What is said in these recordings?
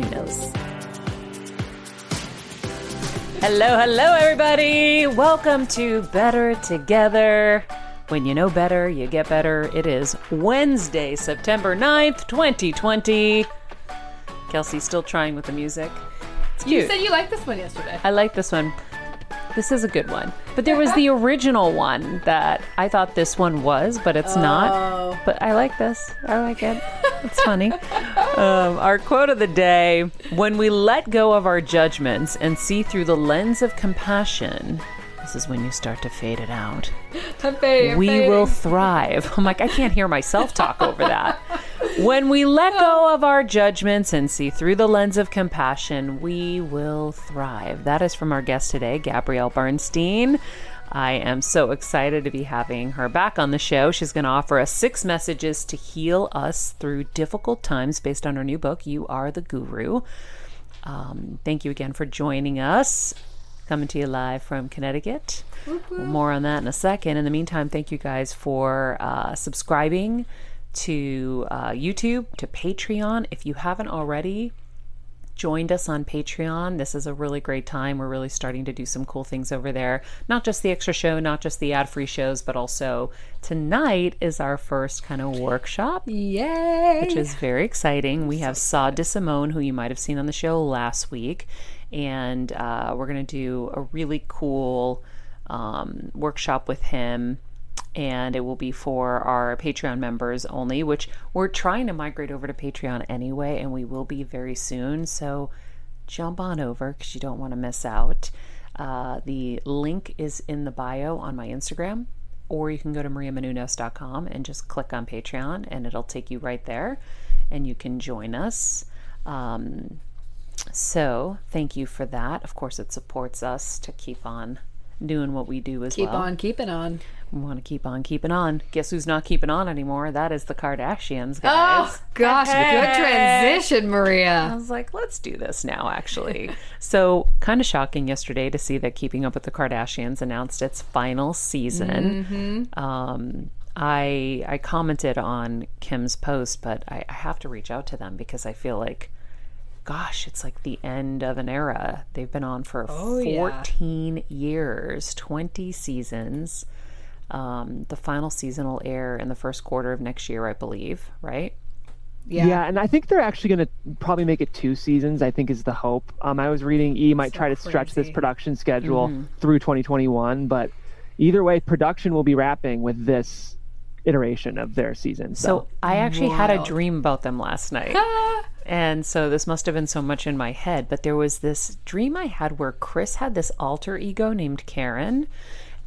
Menounos. Hello, hello, everybody. Welcome to Better Together. When you know better, you get better. It is Wednesday, September 9th, 2020. Kelsey's still trying with the music. It's cute. You said you liked this one yesterday. I like this one. This is a good one. But there was the original one that I thought this one was, but it's Oh. not. But I like this. I like it. It's funny. Um, our quote of the day When we let go of our judgments and see through the lens of compassion, this is when you start to fade it out. we will thrive. I'm like, I can't hear myself talk over that. When we let go of our judgments and see through the lens of compassion, we will thrive. That is from our guest today, Gabrielle Bernstein. I am so excited to be having her back on the show. She's going to offer us six messages to heal us through difficult times based on her new book, You Are the Guru. Um, thank you again for joining us. Coming to you live from Connecticut. More on that in a second. In the meantime, thank you guys for uh, subscribing to uh, YouTube, to Patreon. If you haven't already, joined us on Patreon. This is a really great time. We're really starting to do some cool things over there. Not just the extra show, not just the ad free shows, but also tonight is our first kind of workshop Yay! which is very exciting. We have Saad DeSimone, who you might have seen on the show last week, and uh, we're going to do a really cool um, workshop with him. And it will be for our Patreon members only, which we're trying to migrate over to Patreon anyway, and we will be very soon. So jump on over because you don't want to miss out. Uh, the link is in the bio on my Instagram, or you can go to mariamenounos.com and just click on Patreon, and it'll take you right there, and you can join us. Um, so thank you for that. Of course, it supports us to keep on doing what we do as Keep well. Keep on keeping on. We want to keep on keeping on. Guess who's not keeping on anymore? That is the Kardashians, guys. Oh gosh, Hey. good transition, Maria. I was like, let's do this now, actually. so, kind of shocking yesterday to see that Keeping Up with the Kardashians announced its final season. Um, I I commented on Kim's post, but I, I have to reach out to them because I feel like, gosh, it's like the end of an era. They've been on for Oh, yeah. 14 years, 20 seasons. Um, the final season will air in the first quarter of next year, I believe, right? Yeah. Yeah, and I think they're actually going to probably make it two seasons. I think is the hope. Um, I was reading E might So try to stretch this production schedule Mm-hmm. through 2021, but either way, production will be wrapping with this iteration of their season. So, So I actually had a dream about them last night. and so this must have been so much in my head, but there was this dream I had where Kris had this alter ego named Karen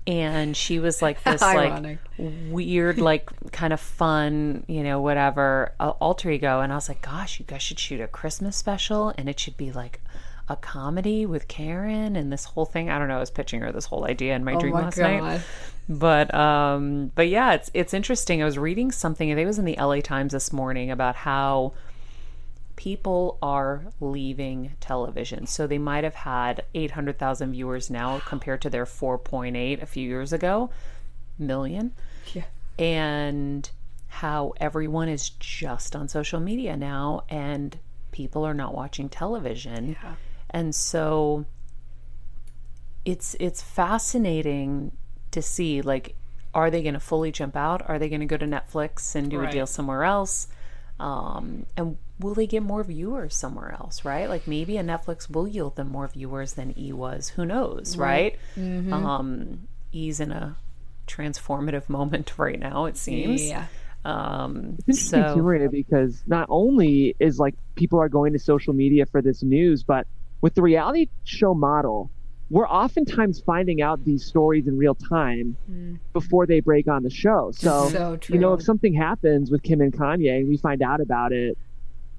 and she was like this like weird like kind of fun, you know, whatever uh, alter ego and I was like, gosh, you guys should shoot a Christmas special and it should be like a comedy with Karen and this whole thing. I don't know, I was pitching her this whole idea in my oh dream my last god. night but um but yeah it's it's interesting i was reading something i think it was in the la times this morning about how people are leaving television so they might have had 800000 viewers now compared to their 4.8 a few years ago million Yeah. and how everyone is just on social media now and people are not watching television Yeah. and so it's it's fascinating to see like are they going to fully jump out are they going to go to netflix and do Right. a deal somewhere else um, and will they get more viewers somewhere else right? Like maybe a netflix will yield them more viewers than e was. Who knows right, Mm-hmm. um, e's in a transformative moment right now it seems. Yeah. um, It's interesting so too, Marina, because not only is like people are going to social media for this news, but with the reality show model, we're oftentimes finding out these stories in real time before they break on the show. So, So you know, if something happens with Kim and Kanye we find out about it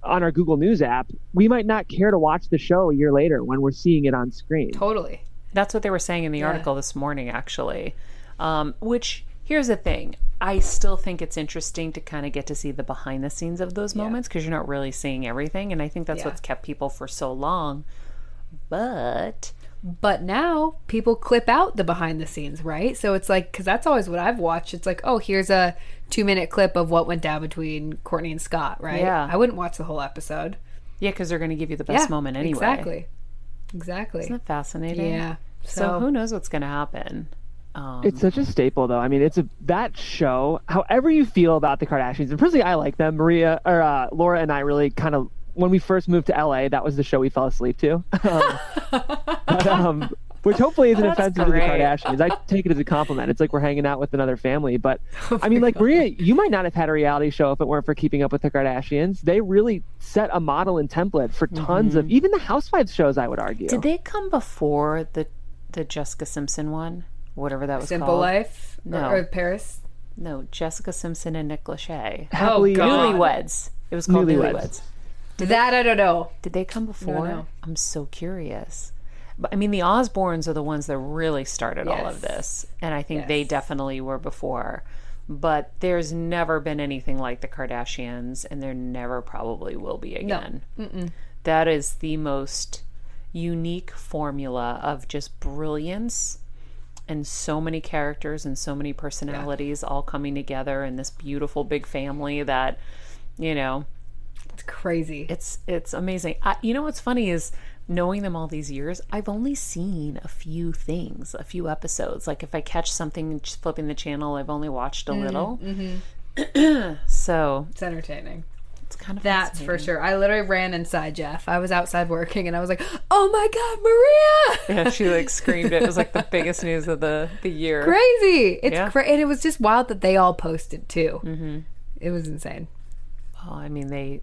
on our Google News app, we might not care to watch the show a year later when we're seeing it on screen. Totally. That's what they were saying in the article this morning, actually. Um, which, here's the thing I still think it's interesting to kind of get to see the behind the scenes of those moments because you're not really seeing everything. And I think that's Yeah. what's kept people for so long. But But now people clip out the behind the scenes, right? So it's like, because that's always what I've watched. It's like, oh, here's a two minute clip of what went down between Kourtney and Scott, right? Yeah. I wouldn't watch the whole episode. yeah, because they're going to give you the best yeah. moment anyway. Exactly. Exactly. Isn't that fascinating? Yeah. So, So, who knows what's going to happen? Um, It's such a staple, though. I mean, it's a that show. However you feel about the Kardashians, and personally, I like them. Maria or uh, Laura and I really kind of when we first moved to LA, that was the show we fell asleep to. Um, but, um, which hopefully isn't That's offensive to the. Kardashians. I take it as a compliment. It's like we're hanging out with another family. But I mean, like Maria, you might not have had a reality show if it weren't for Keeping Up with the Kardashians. They really set a model and template for tons of even the Housewives shows. I would argue. did they come before the the Jessica Simpson one? Whatever that was called. Simple called. Life or- No. or, Paris. No, Jessica Simpson and Nick Lachey. Happily- Oh, God. Newlyweds. It was called Newlyweds. Newlyweds. That I don't know. Did they come before? no. I'm so curious. But I mean, the Osbournes are the ones that really started all of this, and I think they definitely were before. But there's never been anything like the Kardashians, and there never probably will be again. That is the most unique formula of just brilliance and so many characters and so many personalities all coming together in this beautiful big family that you know It's crazy. it's it's amazing. I, you know what's funny is knowing them all these years. I've only seen a few things, a few episodes. Like if I catch something flipping the channel, I've only watched a little. so It's entertaining. it's kind of That's for sure. I literally ran inside Jeff. I was outside working and I was like, oh my God, Maria! yeah. She like screamed. It was like the biggest news of the the year. Crazy. It's Yeah. cra- and it was just wild that they all posted too. Mm-hmm. It was insane. Oh, I mean they.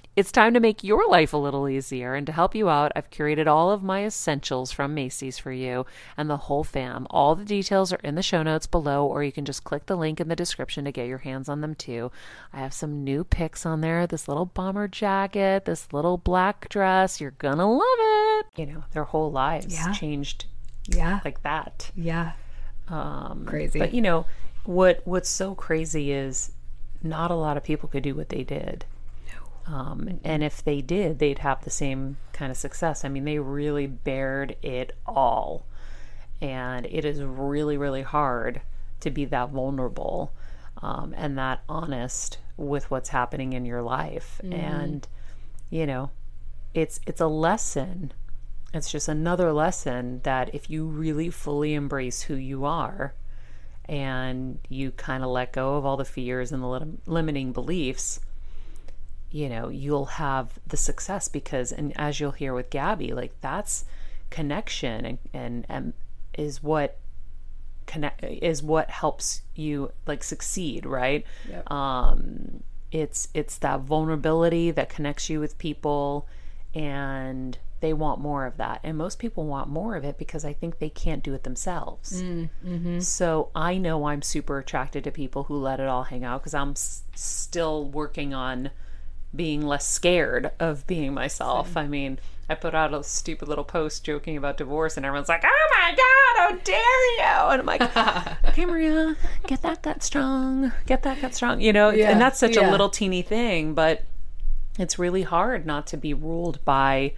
it's time to make your life a little easier. And to help you out, I've curated all of my essentials from Macy's for you and the whole fam. All the details are in the show notes below, or you can just click the link in the description to get your hands on them too. I have some new picks on there this little bomber jacket, this little black dress. You're gonna love it. You know, their whole lives Yeah. changed Yeah. like that. Yeah. Um, Crazy. But you know what? What's so crazy is not a lot of people could do what they did. Um, and if they did, they'd have the same kind of success. I mean, they really bared it all. And it is really, really hard to be that vulnerable um, and that honest with what's happening in your life. And, you know, it's it's a lesson. It's just another lesson that if you really fully embrace who you are and you kind of let go of all the fears and the lim- limiting beliefs, you know, you'll have the success because, and as you'll hear with Gabby, like that's connection and, and, and is what connect is what helps you like succeed, right? Um, it's it's that vulnerability that connects you with people, and they want more of that. And most people want more of it because I think they can't do it themselves. So I know I'm super attracted to people who let it all hang out because I'm s- still working on being less scared of being myself. I mean, I put out a stupid little post joking about divorce, and everyone's like, "Oh my god, how dare you!" And I'm like, "Okay, Maria, get that gut strong, get that gut strong," you know. Yeah, and that's such yeah. a little teeny thing, but it's really hard not to be ruled by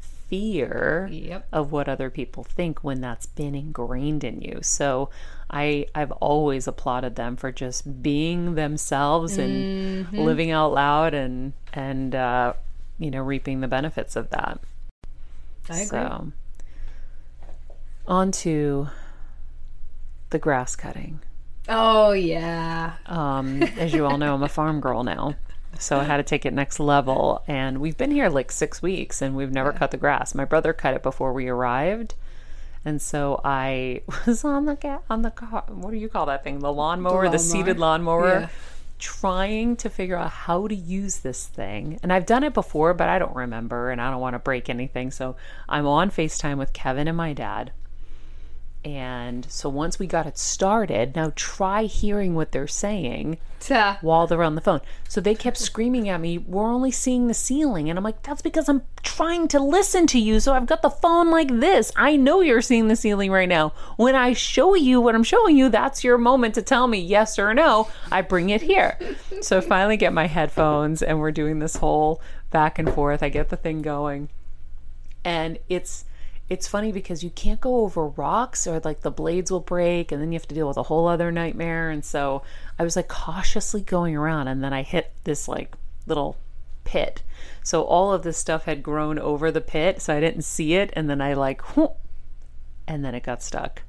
fear Yep. of what other people think when that's been ingrained in you. So I I've always applauded them for just being themselves and Mm-hmm. living out loud and and uh, you know reaping the benefits of that. I agree. So on to the grass cutting. Oh yeah. Um, as you all know, I'm a farm girl now. So I had to take it next level. And we've been here like six weeks and we've never cut the grass. My brother cut it before we arrived. And so I was on the ga- on the car. What do you call that thing? The lawnmower, the, lawnmower. seated lawnmower, Yeah. trying to figure out how to use this thing. And I've done it before, but I don't remember, and I don't want to break anything. So I'm on Facetime with Kevin and my dad. And so once we got it started, now try hearing what they're saying while they're on the phone. So they kept screaming at me, We're only seeing the ceiling. And I'm like, That's because I'm trying to listen to you. So I've got the phone like this. I know you're seeing the ceiling right now. When I show you what I'm showing you, that's your moment to tell me yes or no. I bring it here. So I finally get my headphones and we're doing this whole back and forth. I get the thing going. And it's it's funny because you can't go over rocks or like the blades will break and then you have to deal with a whole other nightmare. And so i was like cautiously going around and then i hit this like little pit. So all of this stuff had grown over the pit so i didn't see it. And then i like and then it got stuck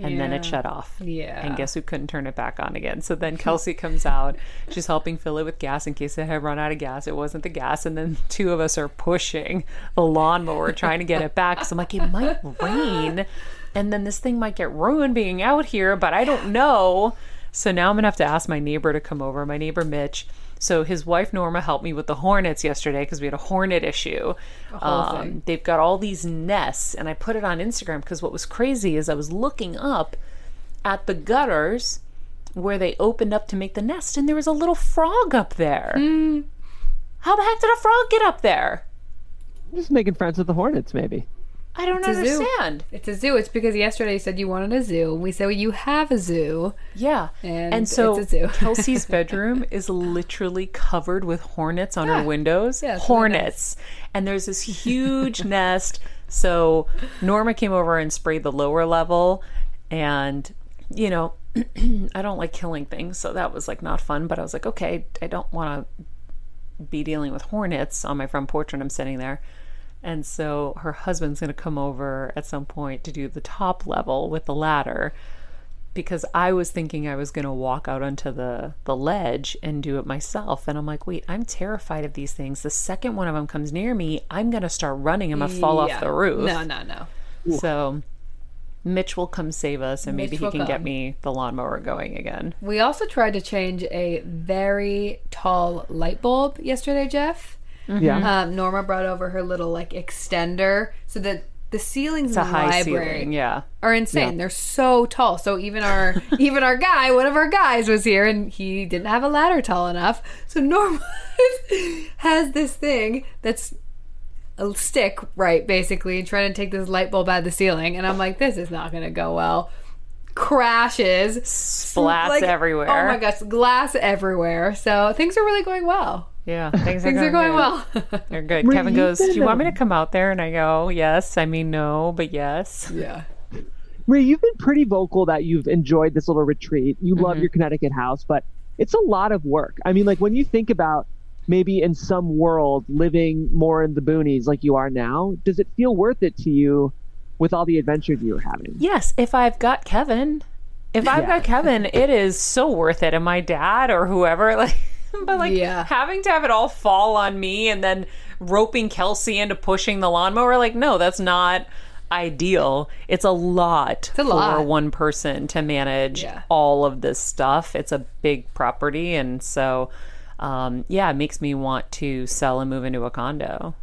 and then it shut off Yeah. and guess who couldn't turn it back on again? So then Kelsey comes out. She's helping fill it with gas in case it had run out of gas. It wasn't the gas. And then two of us are pushing the lawnmower trying to get it back. So I'm like, it might rain. And then this thing might get ruined being out here, but I don't know. So now I'm going to have to ask my neighbor to come over, my neighbor Mitch. So his wife Norma helped me with the hornets yesterday because we had a hornet issue. Um, they've got all these nests, and I put it on Instagram because what was crazy is I was looking up at the gutters where they opened up to make the nest, and there was a little frog up there. How the heck did a frog get up there? Just making friends with the Hornets, maybe. I don't a zoo. understand. It's a zoo. It's because yesterday you said you wanted a zoo. We said well, you have a zoo. Yeah. And so it's a zoo. Kelsey's bedroom is literally covered with hornets on Yeah. her windows. Yeah, it's really hornets. And there's this huge nest. So Norma came over and sprayed the lower level. And, you know, I don't like killing things. So that was like not fun. But I was like, okay, I don't want to be dealing with hornets on my front porch when I'm sitting there. And so her husband's going to come over at some point to do the top level with the ladder because I was thinking I was going to walk out onto the the ledge and do it myself, and I'm like, wait, I'm terrified of these things. The second one of them comes near me, I'm going to start running. I'm going to fall off the roof. No, no, no. So Mitch will come save us, and maybe Mitch he will can get me the lawnmower going again. We also tried to change a very tall light bulb yesterday, Jeff. Yeah. Um, Norma brought over her little like extender so that the ceilings It's in a the high library ceiling, yeah. are insane. They're so tall. So even our even our guy, one of our guys was here and he didn't have a ladder tall enough. So Norma has this thing that's a stick, right, basically, trying to take this light bulb out of the ceiling. And I'm like, this is not gonna go well. Crashes. Splats Like, everywhere. Oh my gosh, glass everywhere. So things are really going well. Yeah, things, Things are going good. well. They're good. Marie, Kevin goes, "Do you want me to come out there?" And I go, "Yes." I mean, no, but yes. yeah. Maria, you've been pretty vocal that you've enjoyed this little retreat. You Mm-hmm. love your Connecticut house, but it's a lot of work. I mean, like when you think about maybe in some world living more in the boonies like you are now, does it feel worth it to you with all the adventures you were having? Yes, if I've got Kevin, if I've Yeah. got Kevin, it is so worth it. And my dad or whoever, like, but like Yeah. having to have it all fall on me and then roping Kelsey into pushing the lawnmower, like, no, that's not ideal. It's a lot a for lot. one person to manage Yeah. all of this stuff. It's a big property, and so. Um, yeah, it makes me want to sell and move into a condo.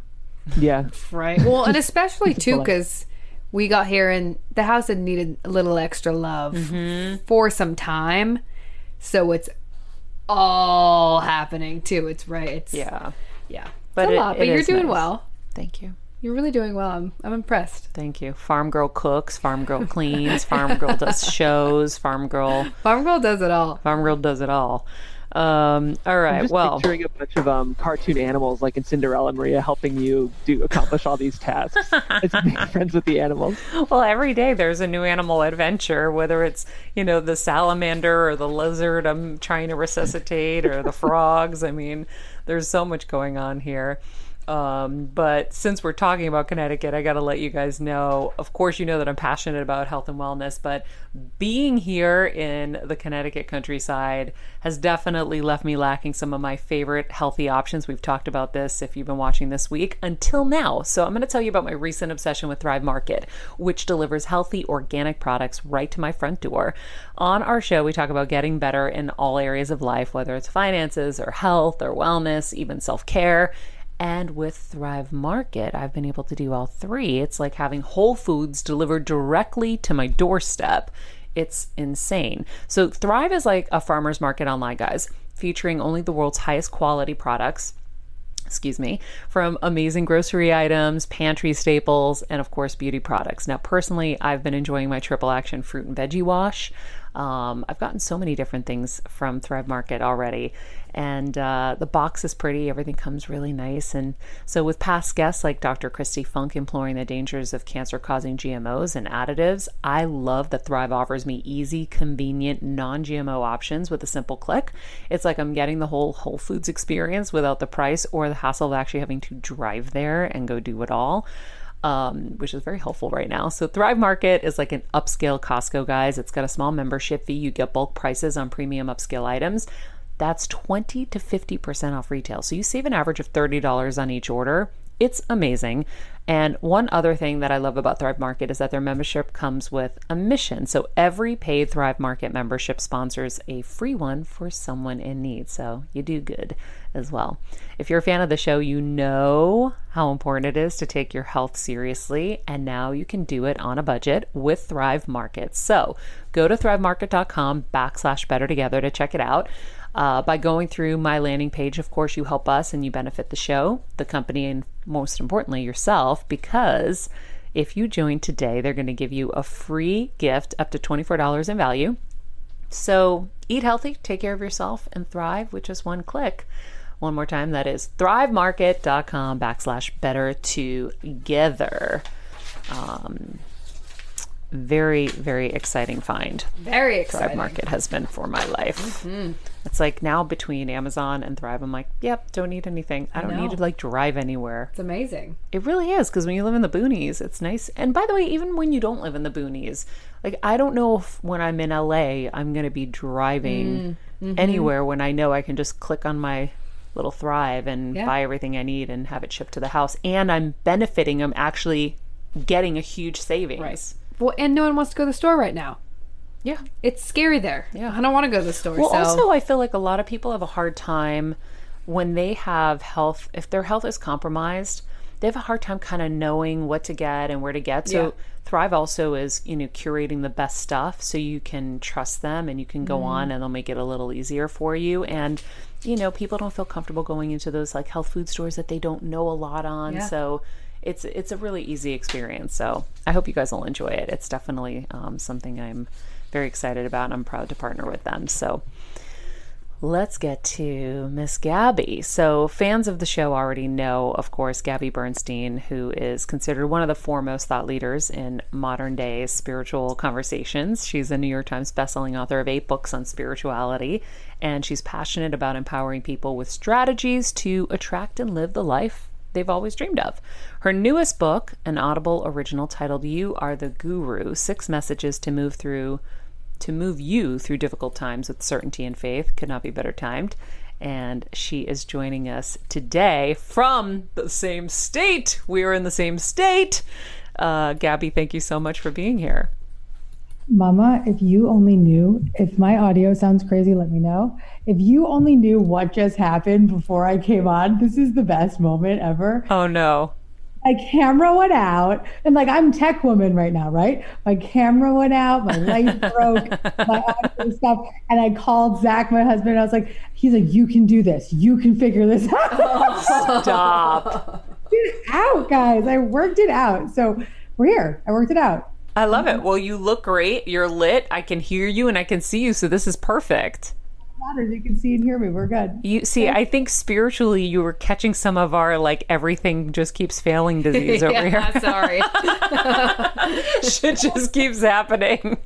Yeah. Right. Well, and especially too because we got here and the house had needed a little extra love Mm-hmm. for some time, so it's all happening too. It's right. It's Yeah. yeah. But it's a it- lot, but you're doing nice. well. Thank you. You're really doing well. I'm I'm impressed. Thank you. Farm girl cooks, farm girl cleans, farm girl does shows, farm girl Farm Girl does it all. farm girl does it all. Um, all I'm just Well, picturing a bunch of um, cartoon animals like in Cinderella Maria helping you do accomplish all these tasks. it's make friends with the animals. well, every day there's a new animal adventure, whether it's you know the salamander or the lizard I'm trying to resuscitate or the frogs. I mean, there's so much going on here. Um, but since we're talking about Connecticut, I got to let you guys know. Of course, you know that I'm passionate about health and wellness, but being here in the Connecticut countryside has definitely left me lacking some of my favorite healthy options. We've talked about this if you've been watching this week until now. So, I'm going to tell you about my recent obsession with Thrive Market, which delivers healthy organic products right to my front door. On our show, we talk about getting better in all areas of life, whether it's finances or health or wellness, even self care. And with Thrive Market, I've been able to do all three. It's like having whole foods delivered directly to my doorstep. It's insane. So, Thrive is like a farmer's market online, guys, featuring only the world's highest quality products excuse me, from amazing grocery items, pantry staples, and of course, beauty products. Now, personally, I've been enjoying my triple action fruit and veggie wash. Um, I've gotten so many different things from Thrive Market already, and uh, the box is pretty. Everything comes really nice. And so, with past guests like Dr. Kristi Funk imploring the dangers of cancer causing GMOs and additives, I love that Thrive offers me easy, convenient, non GMO options with a simple click. It's like I'm getting the whole Whole Foods experience without the price or the hassle of actually having to drive there and go do it all um, which is very helpful right now. So Thrive Market is like an upscale Costco, guys. It's got a small membership fee. You get bulk prices on premium upscale items. That's 20 to 50% off retail. So you save an average of $30 on each order. It's amazing. And one other thing that I love about Thrive Market is that their membership comes with a mission. So every paid Thrive Market membership sponsors a free one for someone in need. So you do good as well. If you're a fan of the show, you know how important it is to take your health seriously. And now you can do it on a budget with Thrive Market. So go to thrivemarket.com backslash better together to check it out. Uh, by going through my landing page, of course, you help us and you benefit the show, the company, and most importantly, yourself, because if you join today, they're going to give you a free gift up to $24 in value. So eat healthy, take care of yourself, and thrive with just one click. One more time, that is thrivemarket.com backslash better together. Um, very, very exciting find. Very exciting. Thrive. Market has been for my life. It's like now between Amazon and Thrive, I'm like, yep, don't need anything. I don't need to like drive anywhere. It's amazing. It really is because when you live in the boonies, it's nice. And by the way, even when you don't live in the boonies, like I don't know if when I'm in LA, I'm going to be driving mm, mm-hmm. anywhere when I know I can just click on my little Thrive and Yeah. buy everything I need and have it shipped to the house. And I'm benefiting. I'm actually getting a huge savings. Well, and no one wants to go to the store right now. Yeah. It's scary there. Yeah. I don't want to go to the store. Well, so also, I feel like a lot of people have a hard time when they have health, if their health is compromised, they have a hard time kind of knowing what to get and where to get. So, Yeah. Thrive also is, you know, curating the best stuff so you can trust them and you can go on and they'll make it a little easier for you. And, you know, people don't feel comfortable going into those like health food stores that they don't know a lot on. Yeah. So, it's it's a really easy experience. So I hope you guys will enjoy it. It's definitely um, something I'm very excited about, and I'm proud to partner with them. So let's get to Miss Gabby. So fans of the show already know, of course, Gabby Bernstein, who is considered one of the foremost thought leaders in modern day spiritual conversations. She's a New York Times bestselling author of eight books on spirituality, and she's passionate about empowering people with strategies to attract and live the life they've always dreamed of. Her newest book, an Audible original titled You Are the Guru: Six Messages to Move Through to move you through difficult times with certainty and faith could not be better timed. And she is joining us today from the same state. We are in the same state. Uh, Gabby, thank you so much for being here. Mama, if you only knew, if my audio sounds crazy, let me know. If you only knew what just happened before I came on, this is the best moment ever. Oh no. My camera went out, and like I'm tech woman right now, right? My camera went out, my light broke, my audio stuff, and I called Zach, my husband. I was like, he's like, you can do this, you can figure this out. Stop. it out, guys. I worked it out. So we're here. I worked it out. I love it. Well, you look great. You're lit. I can hear you and I can see you. So this is perfect. Matters. You can see and hear me. We're good. You see, I think spiritually you were catching some of our like everything just keeps failing disease over here. sorry. Shit just keeps happening.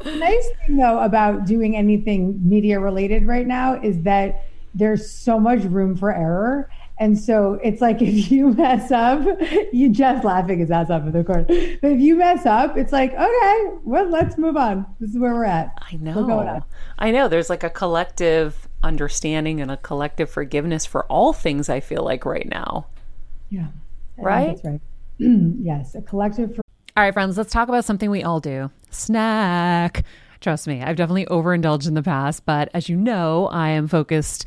The nice thing though about doing anything media related right now is that there's so much room for error. And so it's like if you mess up, you just laughing his ass off in the corner. But if you mess up, it's like, okay, well, let's move on. This is where we're at. I We're going know. on. I know. There's like a collective understanding and a collective forgiveness for all things, I feel like right now. Yeah. I Right? That's right. yes. A collective for All right, friends, let's talk about something we all do snack. Trust me, I've definitely overindulged in the past, but as you know, I am focused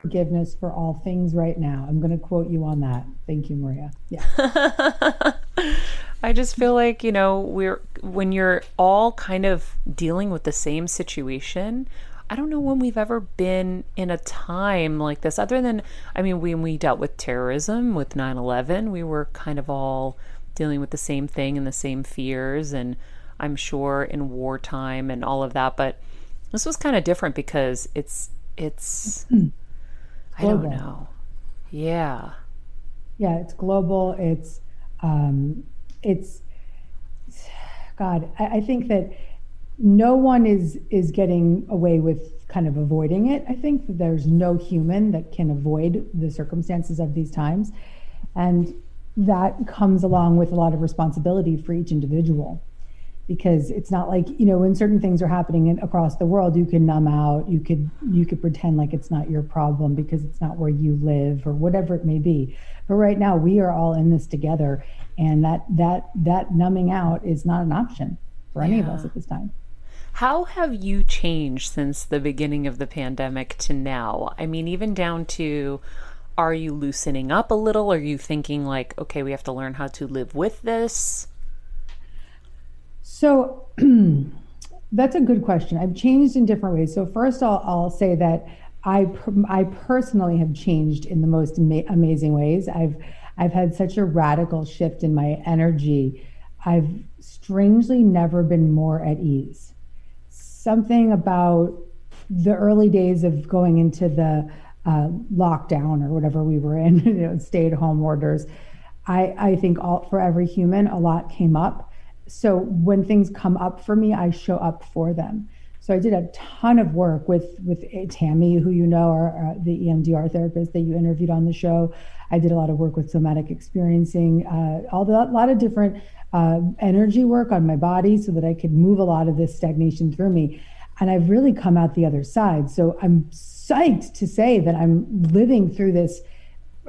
Forgiveness for all things right now. I'm going to quote you on that. Thank you, Maria. Yeah. I just feel like, you know, we're when you're all kind of dealing with the same situation, I don't know when we've ever been in a time like this other than I mean, when we dealt with terrorism with 9/11, we were kind of all dealing with the same thing and the same fears and I'm sure in wartime and all of that, but this was kind of different because it's it's hmm. I don't Global. know. Yeah. Yeah, it's global. It's, um, it's, God, I, I think that no one is is getting away with kind of avoiding it. I think that there's no human that can avoid the circumstances of these times, and that comes along with a lot of responsibility for each individual. Because it's not like you know when certain things are happening in, across the world you can numb out you could you could pretend like it's not your problem because it's not where you live or whatever it may be but right now we are all in this together and that that that numbing out is not an option for any of us at this time How have you changed since the beginning of the pandemic to now? I mean, even down to are you loosening up a little? Are you thinking like, okay, we have to learn how to live with this? So that's a good question. I've changed in different ways. So first, I'll, I'll say that I I personally have changed in the most ama- amazing ways. I've I've had such a radical shift in my energy. I've strangely never been more at ease. Something about the early days of going into the uh, lockdown or whatever we were in, you know, stay at home orders. I, I think all for every human, a lot came up. So when things come up for me, I show up for them. So I did a ton of work with with Tammy, who you know, are, are the EMDR therapist that you interviewed on the show. I did a lot of work with somatic experiencing, uh, all the, a lot of different uh, energy work on my body, so that I could move a lot of this stagnation through me. And I've really come out the other side. So I'm psyched to say that I'm living through this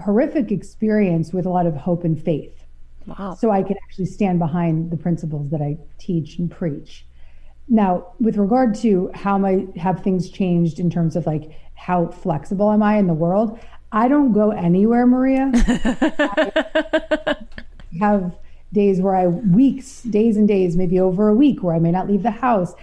horrific experience with a lot of hope and faith. Wow. So I can actually stand behind the principles that I teach and preach. Now, with regard to how my have things changed in terms of like how flexible am I in the world, I don't go anywhere, Maria. I have days where I weeks, days and days, maybe over a week where I may not leave the house.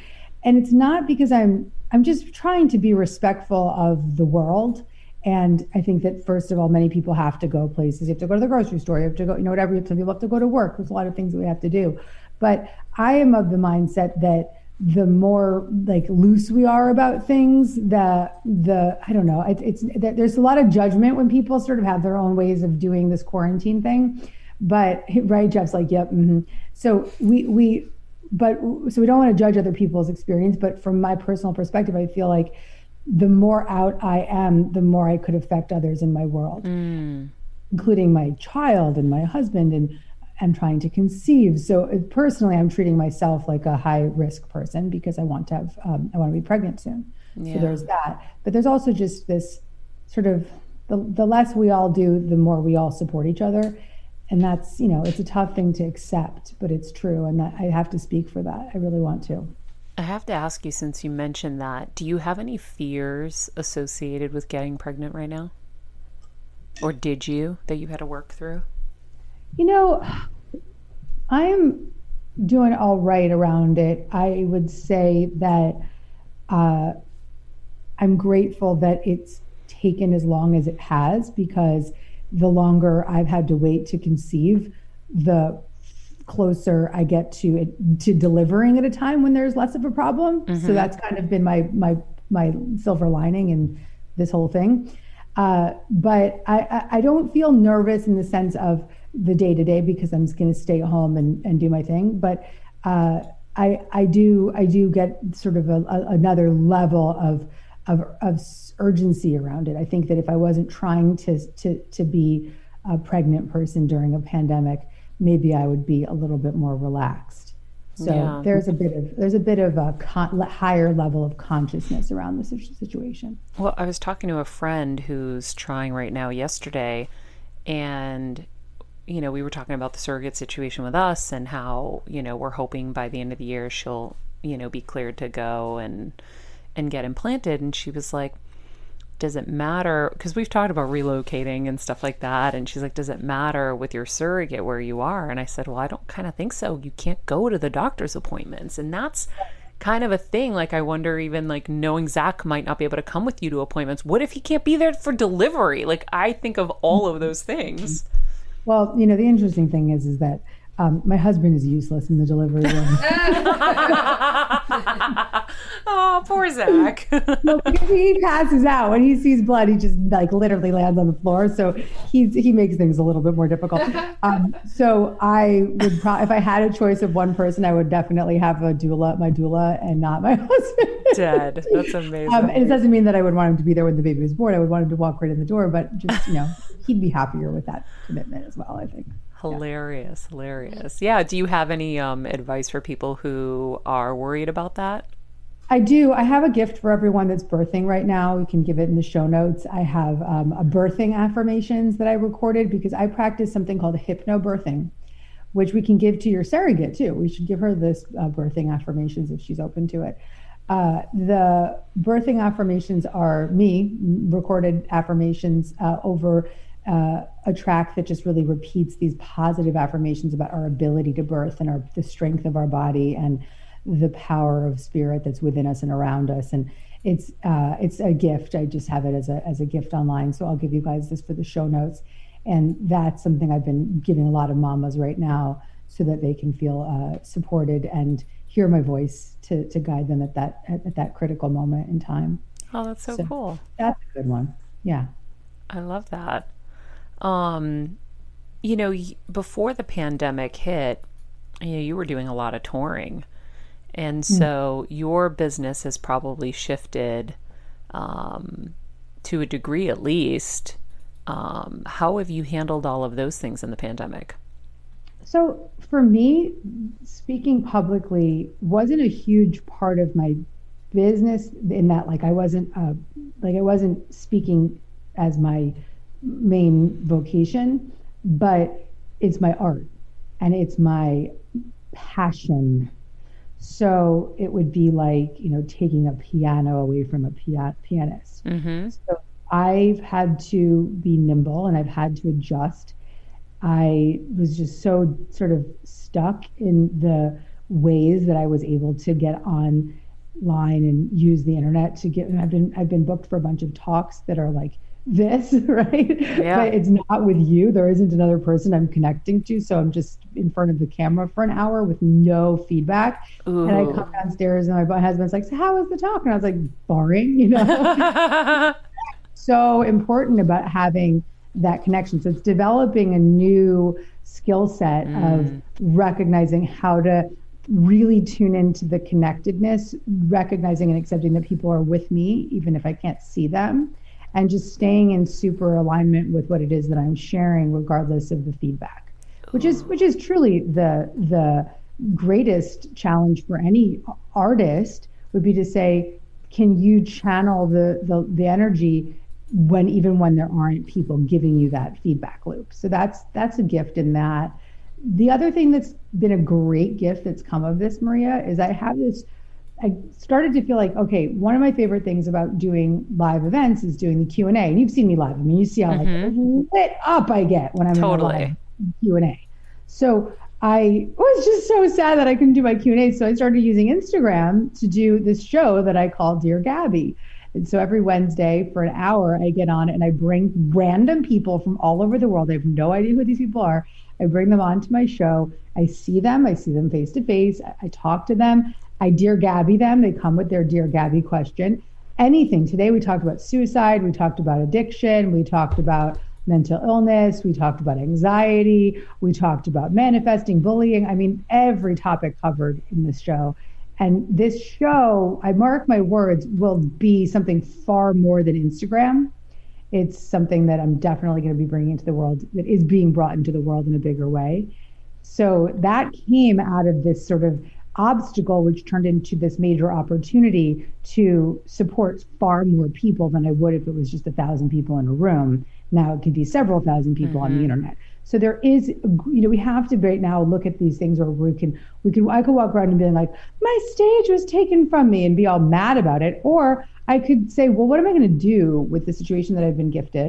And it's not because I'm I'm just trying to be respectful of the world. And I think that first of all, many people have to go places. You have to go to the grocery store. You have to go, you know, whatever. Some people have to go to work. There's a lot of things that we have to do. But I am of the mindset that the more like loose we are about things, the the I don't know. It, it's that there's a lot of judgment when people sort of have their own ways of doing this quarantine thing. But right, Jeff's like, yep. Mm-hmm. So we we but so we don't want to judge other people's experience. But from my personal perspective, I feel like the more out I am, the more I could affect others in my world, Mm. including my child and my husband and I'm trying to conceive. So uh, personally, I'm treating myself like a high risk person because I want to have, um, I want to be pregnant soon. Yeah. So there's that. But there's also just this sort of the, the less we all do, the more we all support each other. And that's, you know, it's a tough thing to accept, but it's true. And that I have to speak for that. I really want to. I have to ask you since you mentioned that, do you have any fears associated with getting pregnant right now? Or did you that you had to work through? You know, I'm doing all right around it. I would say that uh, I'm grateful that it's taken as long as it has because the longer I've had to wait to conceive, the closer I get to it, to delivering at a time when there's less of a problem. So that's kind of been my my my silver lining in this whole thing. Uh, but I, I, don't feel nervous in the sense of the day to day because I'm just going to stay at home and, and do my thing. But uh, I I do I do get sort of a, a, another level of, of of urgency around it. I think that if I wasn't trying to to to be a pregnant person during a pandemic, maybe I would be a little bit more relaxed. So Yeah. there's a bit of there's a bit of a con- higher level of consciousness around the situ- situation. Well, I was talking to a friend who's trying right now yesterday, and you know, we were talking about the surrogate situation with us and how, you know, we're hoping by the end of the year she'll, you know, be cleared to go and and get implanted and she was like, does it matter? Because we've talked about relocating and stuff like that and she's like does it matter with your surrogate where you are? And i said well i don't kind of think so. You can't go to the doctor's appointments. And that's kind of a thing. Like i wonder even like knowing zach might not be able to come with you to appointments. What if he can't be there for delivery? Like i think of all of those things. Well, you know, the interesting thing is, is that um, my husband is useless in the delivery room. oh poor zach because he passes out when he sees blood. He just like literally lands on the floor. So he's he makes things a little bit more difficult. Um, so I would, pro- if I had a choice of one person, I would definitely have a doula, my doula, and not my husband. dead that's amazing Um, and it doesn't mean that I would want him to be there when the baby was born. I would want him to walk right in the door, but just you know, he'd be happier with that commitment as well. I think. Hilarious, hilarious. Yeah. Do you have any um, advice for people who are worried about that? I do. I have a gift for everyone that's birthing right now. You can give it in the show notes. I have um, a birthing affirmations that I recorded because I practice something called hypnobirthing, which we can give to your surrogate too. We should give her this uh, birthing affirmations if she's open to it. Uh, the birthing affirmations are me recorded affirmations uh, over uh, a track that just really repeats these positive affirmations about our ability to birth and our the strength of our body and the power of spirit that's within us and around us. And it's uh, it's a gift. I just have it as a as a gift online. So i'll give you guys this for the show notes. And that's something i've been giving a lot of mamas right now so that they can feel uh, supported and hear my voice to to guide them at that at, at that critical moment in time. Oh that's so, so cool. that's a good one. Yeah. I love that um you know before the pandemic hit you know you were doing a lot of touring and hmm. so mm. your business has probably shifted um, to a degree at least. Um, how have you handled all of those things in the pandemic? So for me, speaking publicly wasn't a huge part of my business in that like I wasn't uh, like I wasn't speaking as my main vocation, but it's my art and it's my passion so it would be like, you know, taking a piano away from a pia- pianist. Mm-hmm. So I've had to be nimble and I've had to adjust. I was just so sort of stuck in the ways that I was able to get online and use the internet to get. I've been I've been booked for a bunch of talks that are like this, right? Yeah. But it's not with you. There isn't another person I'm connecting to. So I'm just in front of the camera for an hour with no feedback. Ooh. And I come downstairs and my husband's like, So how was the talk? And I was like, boring, you know? so important about having that connection. So it's developing a new skill set mm. of recognizing how to really tune into the connectedness, recognizing and accepting that people are with me, even if I can't see them and just staying in super alignment with what it is that I'm sharing, regardless of the feedback, which is which is truly the the greatest challenge for any artist would be to say, can you channel the the, the energy when even when there aren't people giving you that feedback loop. So that's that's a gift in that. The other thing that's been a great gift that's come of this, Maria, is I have this I started to feel like, okay, one of my favorite things about doing live events is doing the Q and A. And you've seen me live. I mean, you see how mm-hmm. like lit up I get when I'm totally. Q and A. So I was just so sad that I couldn't do my Q and A. So I started using Instagram to do this show that I call Dear Gabby. And so every Wednesday for an hour, I get on and I bring random people from all over the world. I have no idea who these people are. I bring them onto my show. I see them. I see them face to face. I talk to them. I Dear Gabby them. They come with their Dear Gabby question. Anything. Today we talked about suicide. We talked about addiction. We talked about mental illness. We talked about anxiety. We talked about manifesting, bullying. I mean, every topic covered in this show. And this show, I mark my words, will be something far more than Instagram. It's something that I'm definitely going to be bringing into the world, that is being brought into the world in a bigger way. So that came out of this sort of obstacle, which turned into this major opportunity to support far more people than I would if it was just a thousand people in a room. Now it can be several thousand people mm-hmm. on the mm-hmm. internet. So there is, you know, we have to right now look at these things, or we can, we can, I could walk around and be like, my stage was taken from me, and be all mad about it, or I could say, well, what am I going to do with the situation that I've been gifted?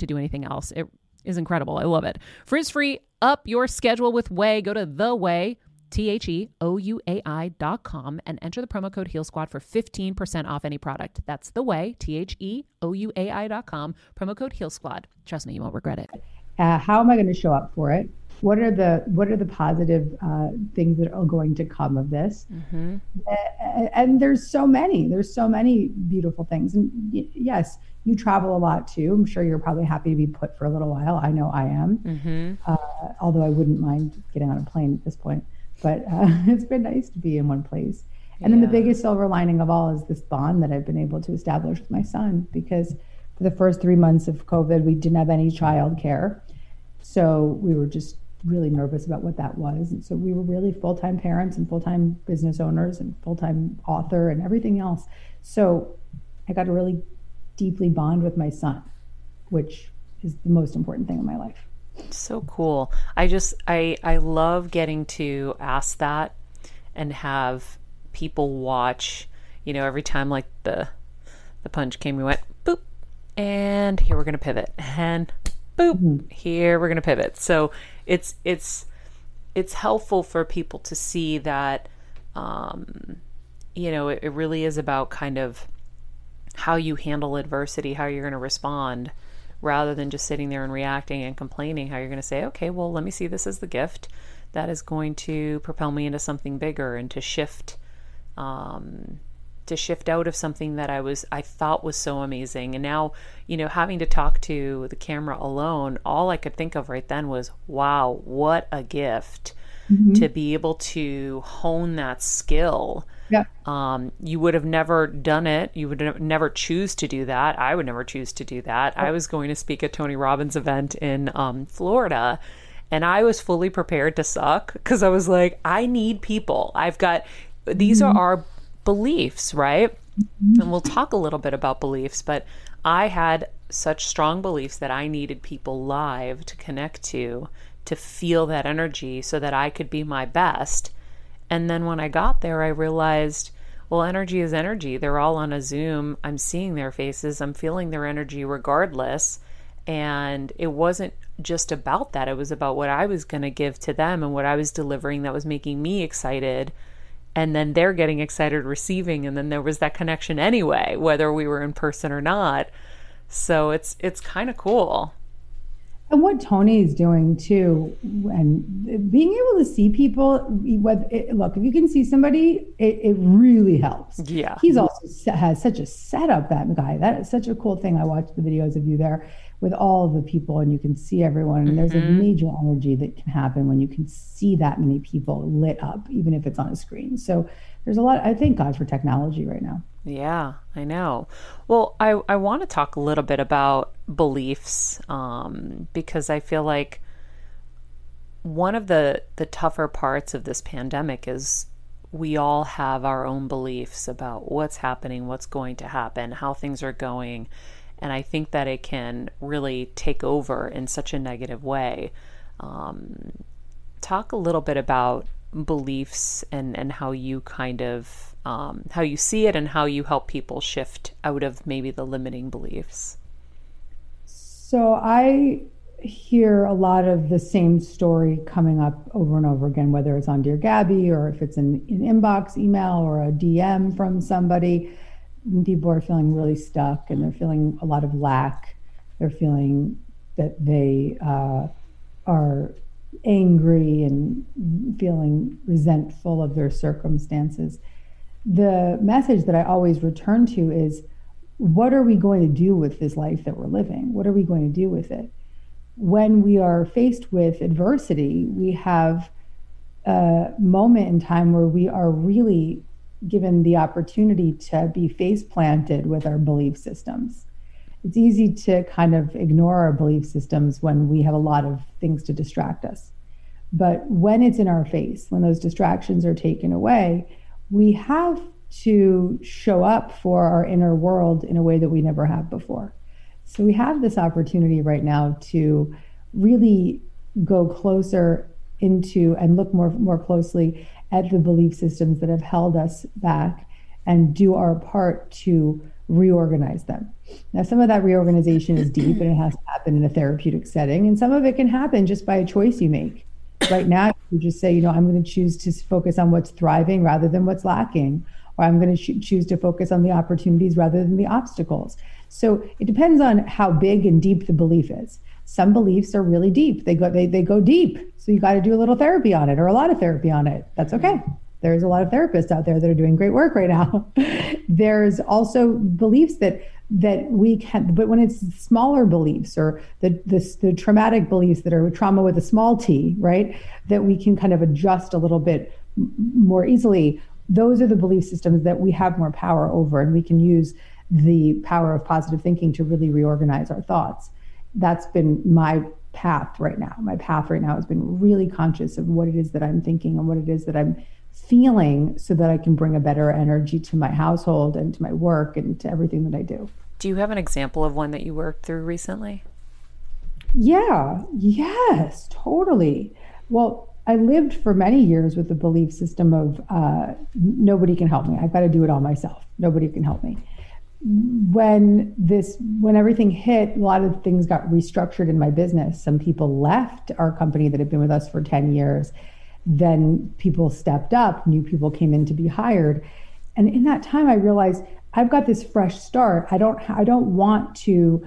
to do anything else. It is incredible. I love it. Frizz free, up your schedule with Ouai. Go to the Ouai, T H E O U A I dot com, and enter the promo code Heal Squad for 15% off any product. That's the Ouai, T H E O U A I dot com, promo code Heal Squad. Trust me, you won't regret it. Uh, how am I going to show up for it? What are the what are the positive uh, things that are going to come of this? Mm-hmm. Uh, and there's so many. There's so many beautiful things. And y- yes, you travel a lot too. I'm sure you're probably happy to be put for a little while. I know I am. Mm-hmm. Uh, although I wouldn't mind getting on a plane at this point. But uh, it's been nice to be in one place. And yeah. then the biggest silver lining of all is this bond that I've been able to establish with my son because for the first three months of COVID, we didn't have any child care. So we were just really nervous about what that was. And so we were really full time parents and full time business owners and full time author and everything else. So I got to really deeply bond with my son, which is the most important thing in my life. So cool. I just I I love getting to ask that and have people watch, you know, every time like the the punch came we went boop and here we're going to pivot and boop mm-hmm. here we're going to pivot. So it's it's it's helpful for people to see that um you know, it, it really is about kind of how you handle adversity, how you're going to respond, rather than just sitting there and reacting and complaining. How you're going to say, okay, well, let me see this as the gift that is going to propel me into something bigger and to shift, um, to shift out of something that I was I thought was so amazing. And now, you know, having to talk to the camera alone, all I could think of right then was, wow, what a gift mm-hmm. to be able to hone that skill yeah. Um, you would have never done it. You would never choose to do that. I would never choose to do that. I was going to speak at Tony Robbins' event in um, Florida, and I was fully prepared to suck because I was like, I need people. I've got these mm-hmm. are our beliefs, right? Mm-hmm. And we'll talk a little bit about beliefs, but I had such strong beliefs that I needed people live to connect to, to feel that energy so that I could be my best and then when I got there, I realized, well, energy is energy. They're all on a Zoom. I'm seeing their faces, I'm feeling their energy regardless. And it wasn't just about that, it was about what I was going to give to them and what I was delivering that was making me excited. And then they're getting excited receiving. And then there was that connection anyway, whether we were in person or not. So it's it's kind of cool and what Tony is doing too, and being able to see people. Whether look, if you can see somebody, it, it really helps. Yeah, he's also has such a setup. That guy, that is such a cool thing. I watched the videos of you there with all of the people, and you can see everyone. And mm-hmm. there's a mm-hmm. major energy that can happen when you can see that many people lit up, even if it's on a screen. So there's a lot. I thank God for technology right now. Yeah, I know. Well, I, I want to talk a little bit about beliefs um, because I feel like one of the, the tougher parts of this pandemic is we all have our own beliefs about what's happening, what's going to happen, how things are going. And I think that it can really take over in such a negative way. Um, talk a little bit about beliefs and, and how you kind of um, how you see it and how you help people shift out of maybe the limiting beliefs. So I hear a lot of the same story coming up over and over again, whether it's on Dear Gabby or if it's in an inbox email or a DM from somebody. People are feeling really stuck and they're feeling a lot of lack. They're feeling that they uh, are angry and feeling resentful of their circumstances the message that I always return to is what are we going to do with this life that we're living? What are we going to do with it? When we are faced with adversity, we have a moment in time where we are really given the opportunity to be face planted with our belief systems. It's easy to kind of ignore our belief systems when we have a lot of things to distract us. But when it's in our face, when those distractions are taken away, we have to show up for our inner world in a way that we never have before. So we have this opportunity right now to really go closer into and look more more closely at the belief systems that have held us back and do our part to reorganize them. Now, some of that reorganization is deep and it has to happen in a therapeutic setting, and some of it can happen just by a choice you make. Right now, you just say, you know, I'm going to choose to focus on what's thriving rather than what's lacking, or I'm going to choose to focus on the opportunities rather than the obstacles. So it depends on how big and deep the belief is. Some beliefs are really deep; they go they they go deep. So you got to do a little therapy on it or a lot of therapy on it. That's okay there's a lot of therapists out there that are doing great work right now. there's also beliefs that that we can, but when it's smaller beliefs or the, the, the traumatic beliefs that are trauma with a small t, right, that we can kind of adjust a little bit more easily. Those are the belief systems that we have more power over, and we can use the power of positive thinking to really reorganize our thoughts. That's been my path right now. My path right now has been really conscious of what it is that I'm thinking and what it is that I'm feeling so that I can bring a better energy to my household and to my work and to everything that I do. Do you have an example of one that you worked through recently? Yeah, yes, totally. Well, I lived for many years with the belief system of uh, nobody can help me. I've got to do it all myself. Nobody can help me. When this, when everything hit, a lot of things got restructured in my business. Some people left our company that had been with us for 10 years then people stepped up, new people came in to be hired. And in that time, I realized I've got this fresh start. I don't, I don't want to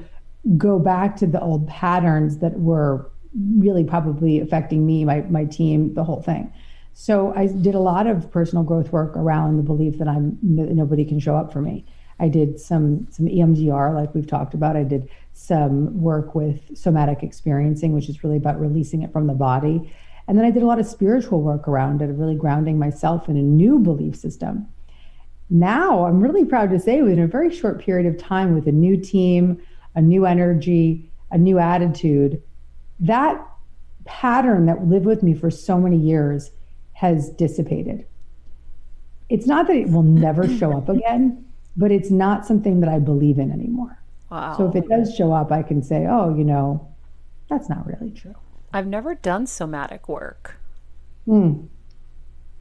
go back to the old patterns that were really probably affecting me, my, my team, the whole thing. So I did a lot of personal growth work around the belief that I'm nobody can show up for me. I did some some EMDR, like we've talked about. I did some work with somatic experiencing, which is really about releasing it from the body. And then I did a lot of spiritual work around it, really grounding myself in a new belief system. Now I'm really proud to say, within a very short period of time, with a new team, a new energy, a new attitude, that pattern that lived with me for so many years has dissipated. It's not that it will never show up again, but it's not something that I believe in anymore. Wow. So if it does show up, I can say, oh, you know, that's not really true. I've never done somatic work. Mm.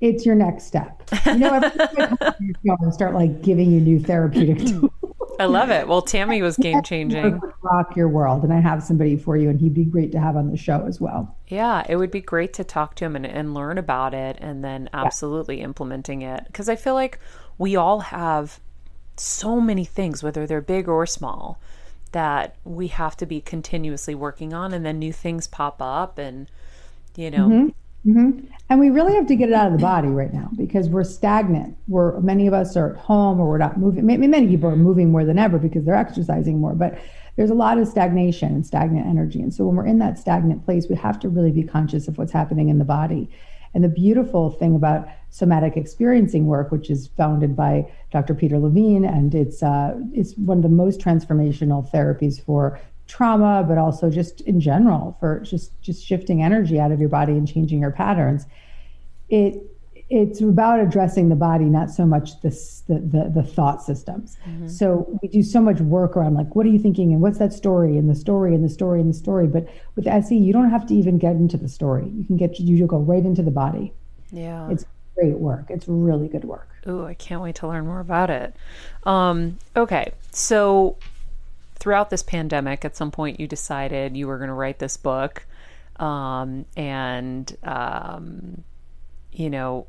It's your next step. You know, start like giving you new therapeutic tools. I love it. Well, Tammy was game changing. Rock your world, and I have somebody for you, and he'd be great to have on the show as well. Yeah, it would be great to talk to him and, and learn about it, and then absolutely yeah. implementing it. Because I feel like we all have so many things, whether they're big or small, that we have to be continuously working on and then new things pop up and you know. Mm-hmm. Mm-hmm. and we really have to get it out of the body right now because we're stagnant. We're many of us are at home or we're not moving. Many people are moving more than ever because they're exercising more but there's a lot of stagnation and stagnant energy. And so when we're in that stagnant place we have to really be conscious of what's happening in the body and the beautiful thing about somatic experiencing work, which is founded by Dr. Peter Levine, and it's uh, it's one of the most transformational therapies for trauma, but also just in general for just just shifting energy out of your body and changing your patterns. It it's about addressing the body, not so much this, the, the, the thought systems. Mm-hmm. So we do so much work around like, what are you thinking? And what's that story and the story and the story and the story. But with SE, you don't have to even get into the story. You can get, you go right into the body. Yeah. It's great work. It's really good work. Ooh, I can't wait to learn more about it. Um, okay. So throughout this pandemic, at some point you decided you were going to write this book. Um, and, um, you know,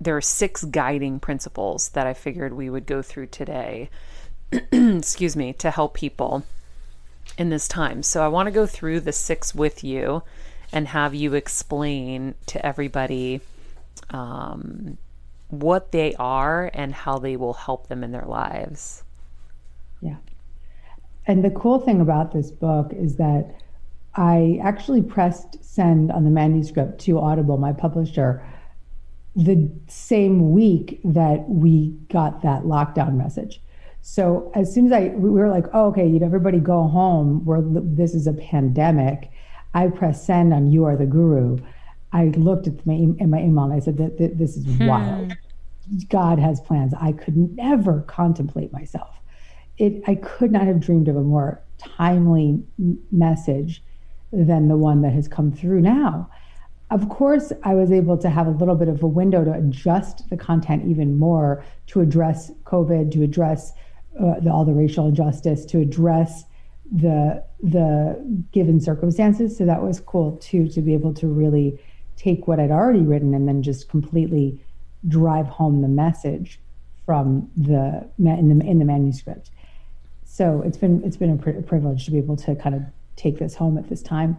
there are six guiding principles that I figured we would go through today. excuse me, to help people in this time. So I want to go through the six with you and have you explain to everybody um, what they are and how they will help them in their lives. Yeah. And the cool thing about this book is that I actually pressed send on the manuscript to Audible, my publisher, the same week that we got that lockdown message. So as soon as I, we were like, oh, okay, you know, everybody go home. Where this is a pandemic. I pressed send on "You Are the Guru." I looked at my in my email and I said that, this is hmm. wild. God has plans. I could never contemplate myself. It. I could not have dreamed of a more timely message than the one that has come through now of course, I was able to have a little bit of a window to adjust the content even more to address COVID, to address uh, the, all the racial injustice, to address the the given circumstances. So that was cool too to be able to really take what I'd already written and then just completely drive home the message from the in the in the manuscript. So it's been it's been a, pri- privilege to be able to kind of take this home at this time.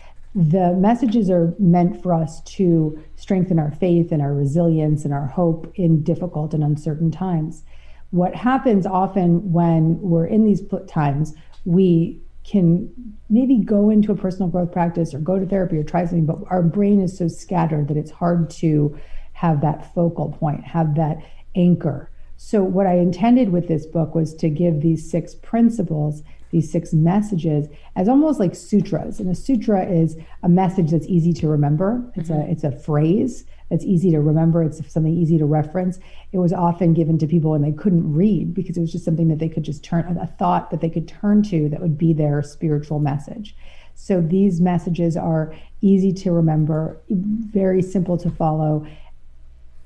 the messages are meant for us to strengthen our faith and our resilience and our hope in difficult and uncertain times. What happens often when we're in these times, we can maybe go into a personal growth practice or go to therapy or try something, but our brain is so scattered that it's hard to have that focal point, have that anchor. So, what I intended with this book was to give these six principles these six messages as almost like sutras. And a sutra is a message that's easy to remember. It's mm-hmm. a it's a phrase that's easy to remember. It's something easy to reference. It was often given to people when they couldn't read because it was just something that they could just turn a thought that they could turn to that would be their spiritual message. So these messages are easy to remember, very simple to follow.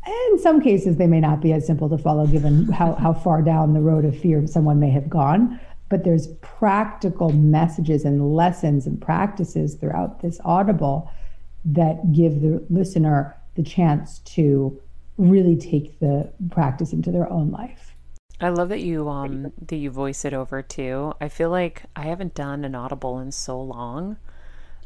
In some cases, they may not be as simple to follow given how, how far down the road of fear someone may have gone but there's practical messages and lessons and practices throughout this audible that give the listener the chance to really take the practice into their own life. I love that you um that you voice it over too. I feel like I haven't done an audible in so long.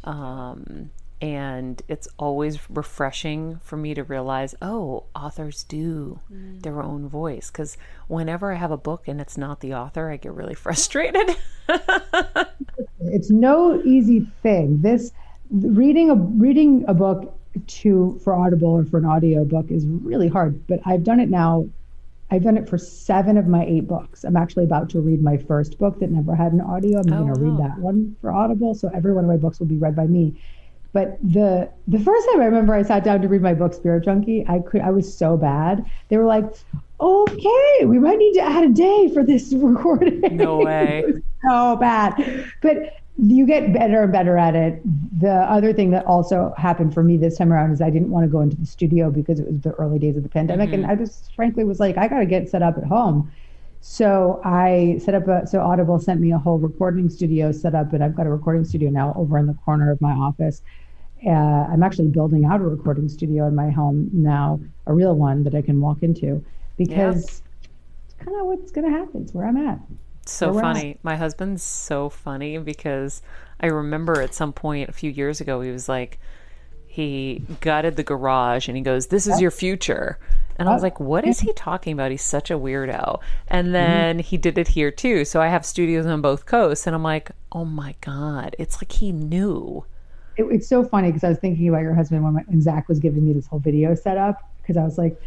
Um and it's always refreshing for me to realize oh authors do mm. their own voice because whenever i have a book and it's not the author i get really frustrated it's no easy thing this reading a reading a book to for audible or for an audio book is really hard but i've done it now I've done it for seven of my eight books. I'm actually about to read my first book that never had an audio. I'm oh, going to wow. read that one for Audible. So every one of my books will be read by me. But the the first time I remember I sat down to read my book Spirit Junkie, I could I was so bad. They were like, "Okay, we might need to add a day for this recording." No way. so bad. But you get better and better at it. The other thing that also happened for me this time around is I didn't want to go into the studio because it was the early days of the pandemic, mm-hmm. and I just frankly was like, I got to get set up at home. So I set up a so Audible sent me a whole recording studio set up, and I've got a recording studio now over in the corner of my office. Uh, I'm actually building out a recording studio in my home now, a real one that I can walk into because it's kind of what's going to happen. It's where I'm at. So funny. At. My husband's so funny because I remember at some point a few years ago, he was like, he gutted the garage and he goes, This is your future. And I was like, what is he talking about? He's such a weirdo. And then mm-hmm. he did it here too. So I have studios on both coasts. And I'm like, oh my God. It's like he knew. It, it's so funny because I was thinking about your husband when, my, when Zach was giving me this whole video setup because I was like,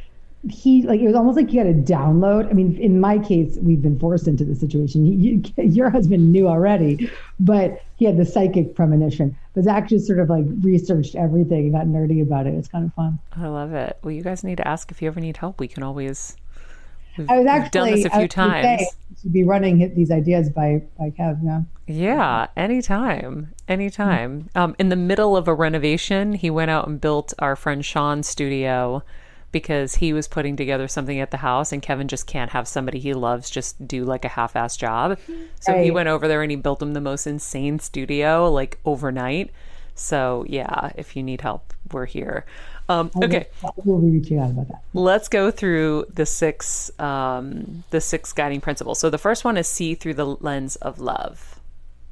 he like it was almost like you had to download. I mean, in my case, we've been forced into the situation. You, your husband knew already, but he had the psychic premonition. But Zach just sort of like researched everything and got nerdy about it. It's kind of fun. I love it. Well, you guys need to ask if you ever need help. We can always. We've, I was actually done this a few times. To be running these ideas by by Kev, yeah. Yeah, anytime, anytime. Mm-hmm. Um, in the middle of a renovation, he went out and built our friend Sean's studio because he was putting together something at the house and Kevin just can't have somebody he loves just do like a half-ass job. So right. he went over there and he built him the most insane studio like overnight. So yeah, if you need help, we're here. Um, okay, we'll be reaching out about that. let's go through the six um, the six guiding principles. So the first one is see through the lens of love.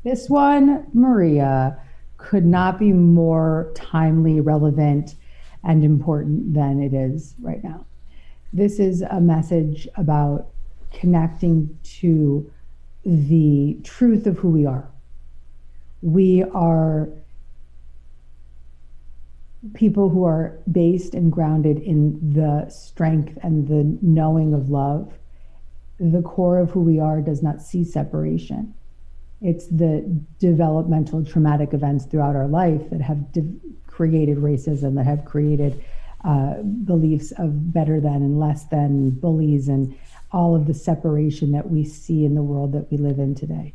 This one, Maria, could not be more timely, relevant, and important than it is right now. This is a message about connecting to the truth of who we are. We are people who are based and grounded in the strength and the knowing of love. The core of who we are does not see separation. It's the developmental traumatic events throughout our life that have de- created racism, that have created uh, beliefs of better than and less than, bullies, and all of the separation that we see in the world that we live in today.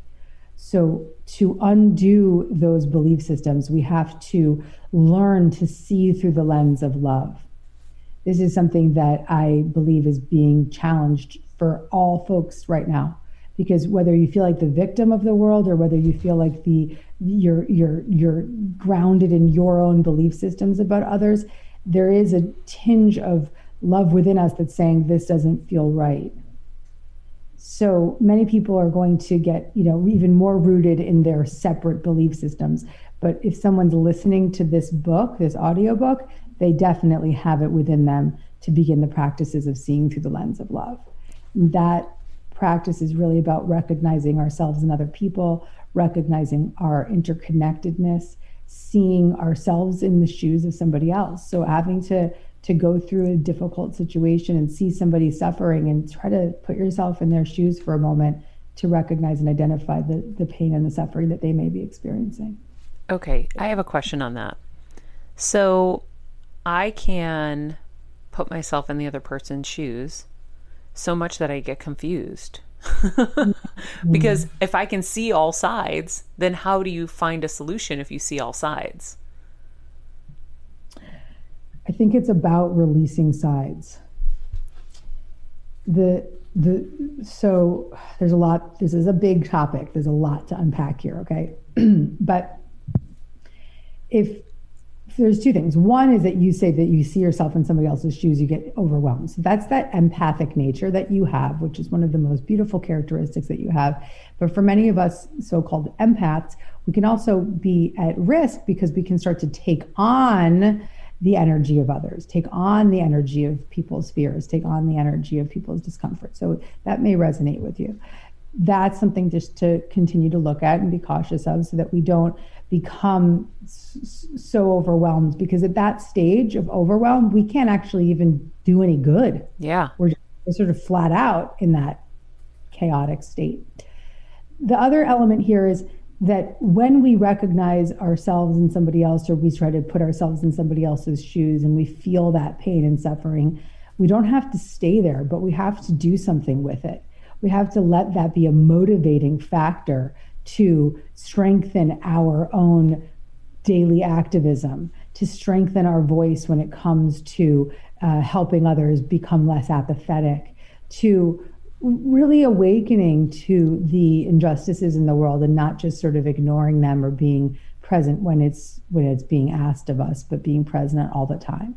So, to undo those belief systems, we have to learn to see through the lens of love. This is something that I believe is being challenged for all folks right now. Because whether you feel like the victim of the world or whether you feel like the you're you're you're grounded in your own belief systems about others, there is a tinge of love within us that's saying this doesn't feel right. So many people are going to get, you know, even more rooted in their separate belief systems. But if someone's listening to this book, this audiobook, they definitely have it within them to begin the practices of seeing through the lens of love. That practice is really about recognizing ourselves and other people, recognizing our interconnectedness, seeing ourselves in the shoes of somebody else. So having to to go through a difficult situation and see somebody suffering and try to put yourself in their shoes for a moment to recognize and identify the, the pain and the suffering that they may be experiencing. Okay, I have a question on that. So I can put myself in the other person's shoes so much that I get confused. because if I can see all sides, then how do you find a solution if you see all sides? I think it's about releasing sides. The the so there's a lot. This is a big topic. There's a lot to unpack here. Okay, but if, if there's two things. One is that you say that you see yourself in somebody else's shoes, you get overwhelmed. So that's that empathic nature that you have, which is one of the most beautiful characteristics that you have. But for many of us so-called empaths, we can also be at risk because we can start to take on the energy of others, take on the energy of people's fears, take on the energy of people's discomfort. So that may resonate with you. That's something just to continue to look at and be cautious of so that we don't become so overwhelmed because at that stage of overwhelm, we can't actually even do any good. Yeah. We're, just, we're sort of flat out in that chaotic state. The other element here is that when we recognize ourselves in somebody else or we try to put ourselves in somebody else's shoes and we feel that pain and suffering, we don't have to stay there, but we have to do something with it. We have to let that be a motivating factor to strengthen our own daily activism, to strengthen our voice when it comes to uh, helping others become less apathetic, to really awakening to the injustices in the world and not just sort of ignoring them or being present when it's when it's being asked of us but being present all the time.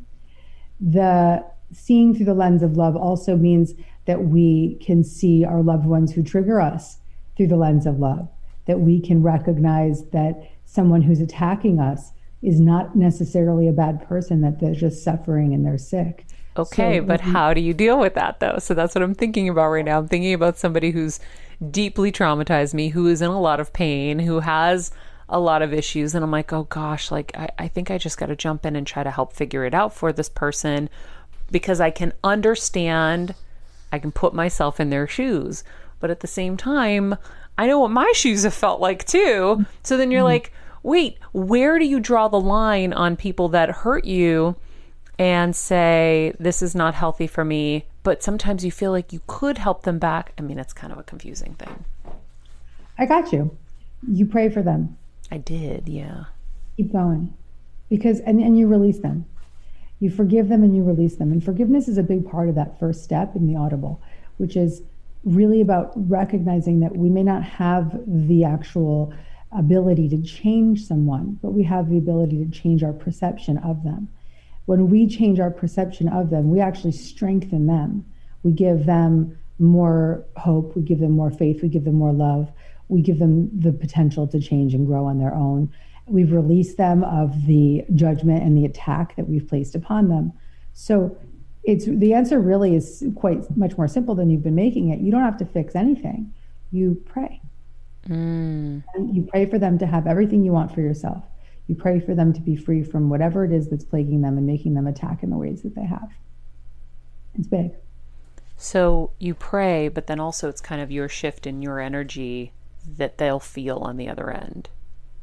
The seeing through the lens of love also means that we can see our loved ones who trigger us through the lens of love that we can recognize that someone who's attacking us is not necessarily a bad person that they're just suffering and they're sick Okay, so, but mm-hmm. how do you deal with that though? So that's what I'm thinking about right now. I'm thinking about somebody who's deeply traumatized me, who is in a lot of pain, who has a lot of issues. And I'm like, oh gosh, like I, I think I just got to jump in and try to help figure it out for this person because I can understand, I can put myself in their shoes. But at the same time, I know what my shoes have felt like too. So then you're mm-hmm. like, wait, where do you draw the line on people that hurt you? and say, This is not healthy for me. But sometimes you feel like you could help them back. I mean, it's kind of a confusing thing. I got you. You pray for them. I did, yeah. Keep going. Because, and, and you release them. You forgive them and you release them. And forgiveness is a big part of that first step in the audible, which is really about recognizing that we may not have the actual ability to change someone, but we have the ability to change our perception of them when we change our perception of them, we actually strengthen them. We give them more hope, we give them more faith, we give them more love, we give them the potential to change and grow on their own. We've released them of the judgment and the attack that we've placed upon them. So it's the answer really is quite much more simple than you've been making it. You don't have to fix anything. You pray. Mm. you pray for them to have everything you want for yourself. You pray for them to be free from whatever it is that's plaguing them and making them attack in the ways that they have. It's big. So you pray, but then also it's kind of your shift in your energy that they'll feel on the other end.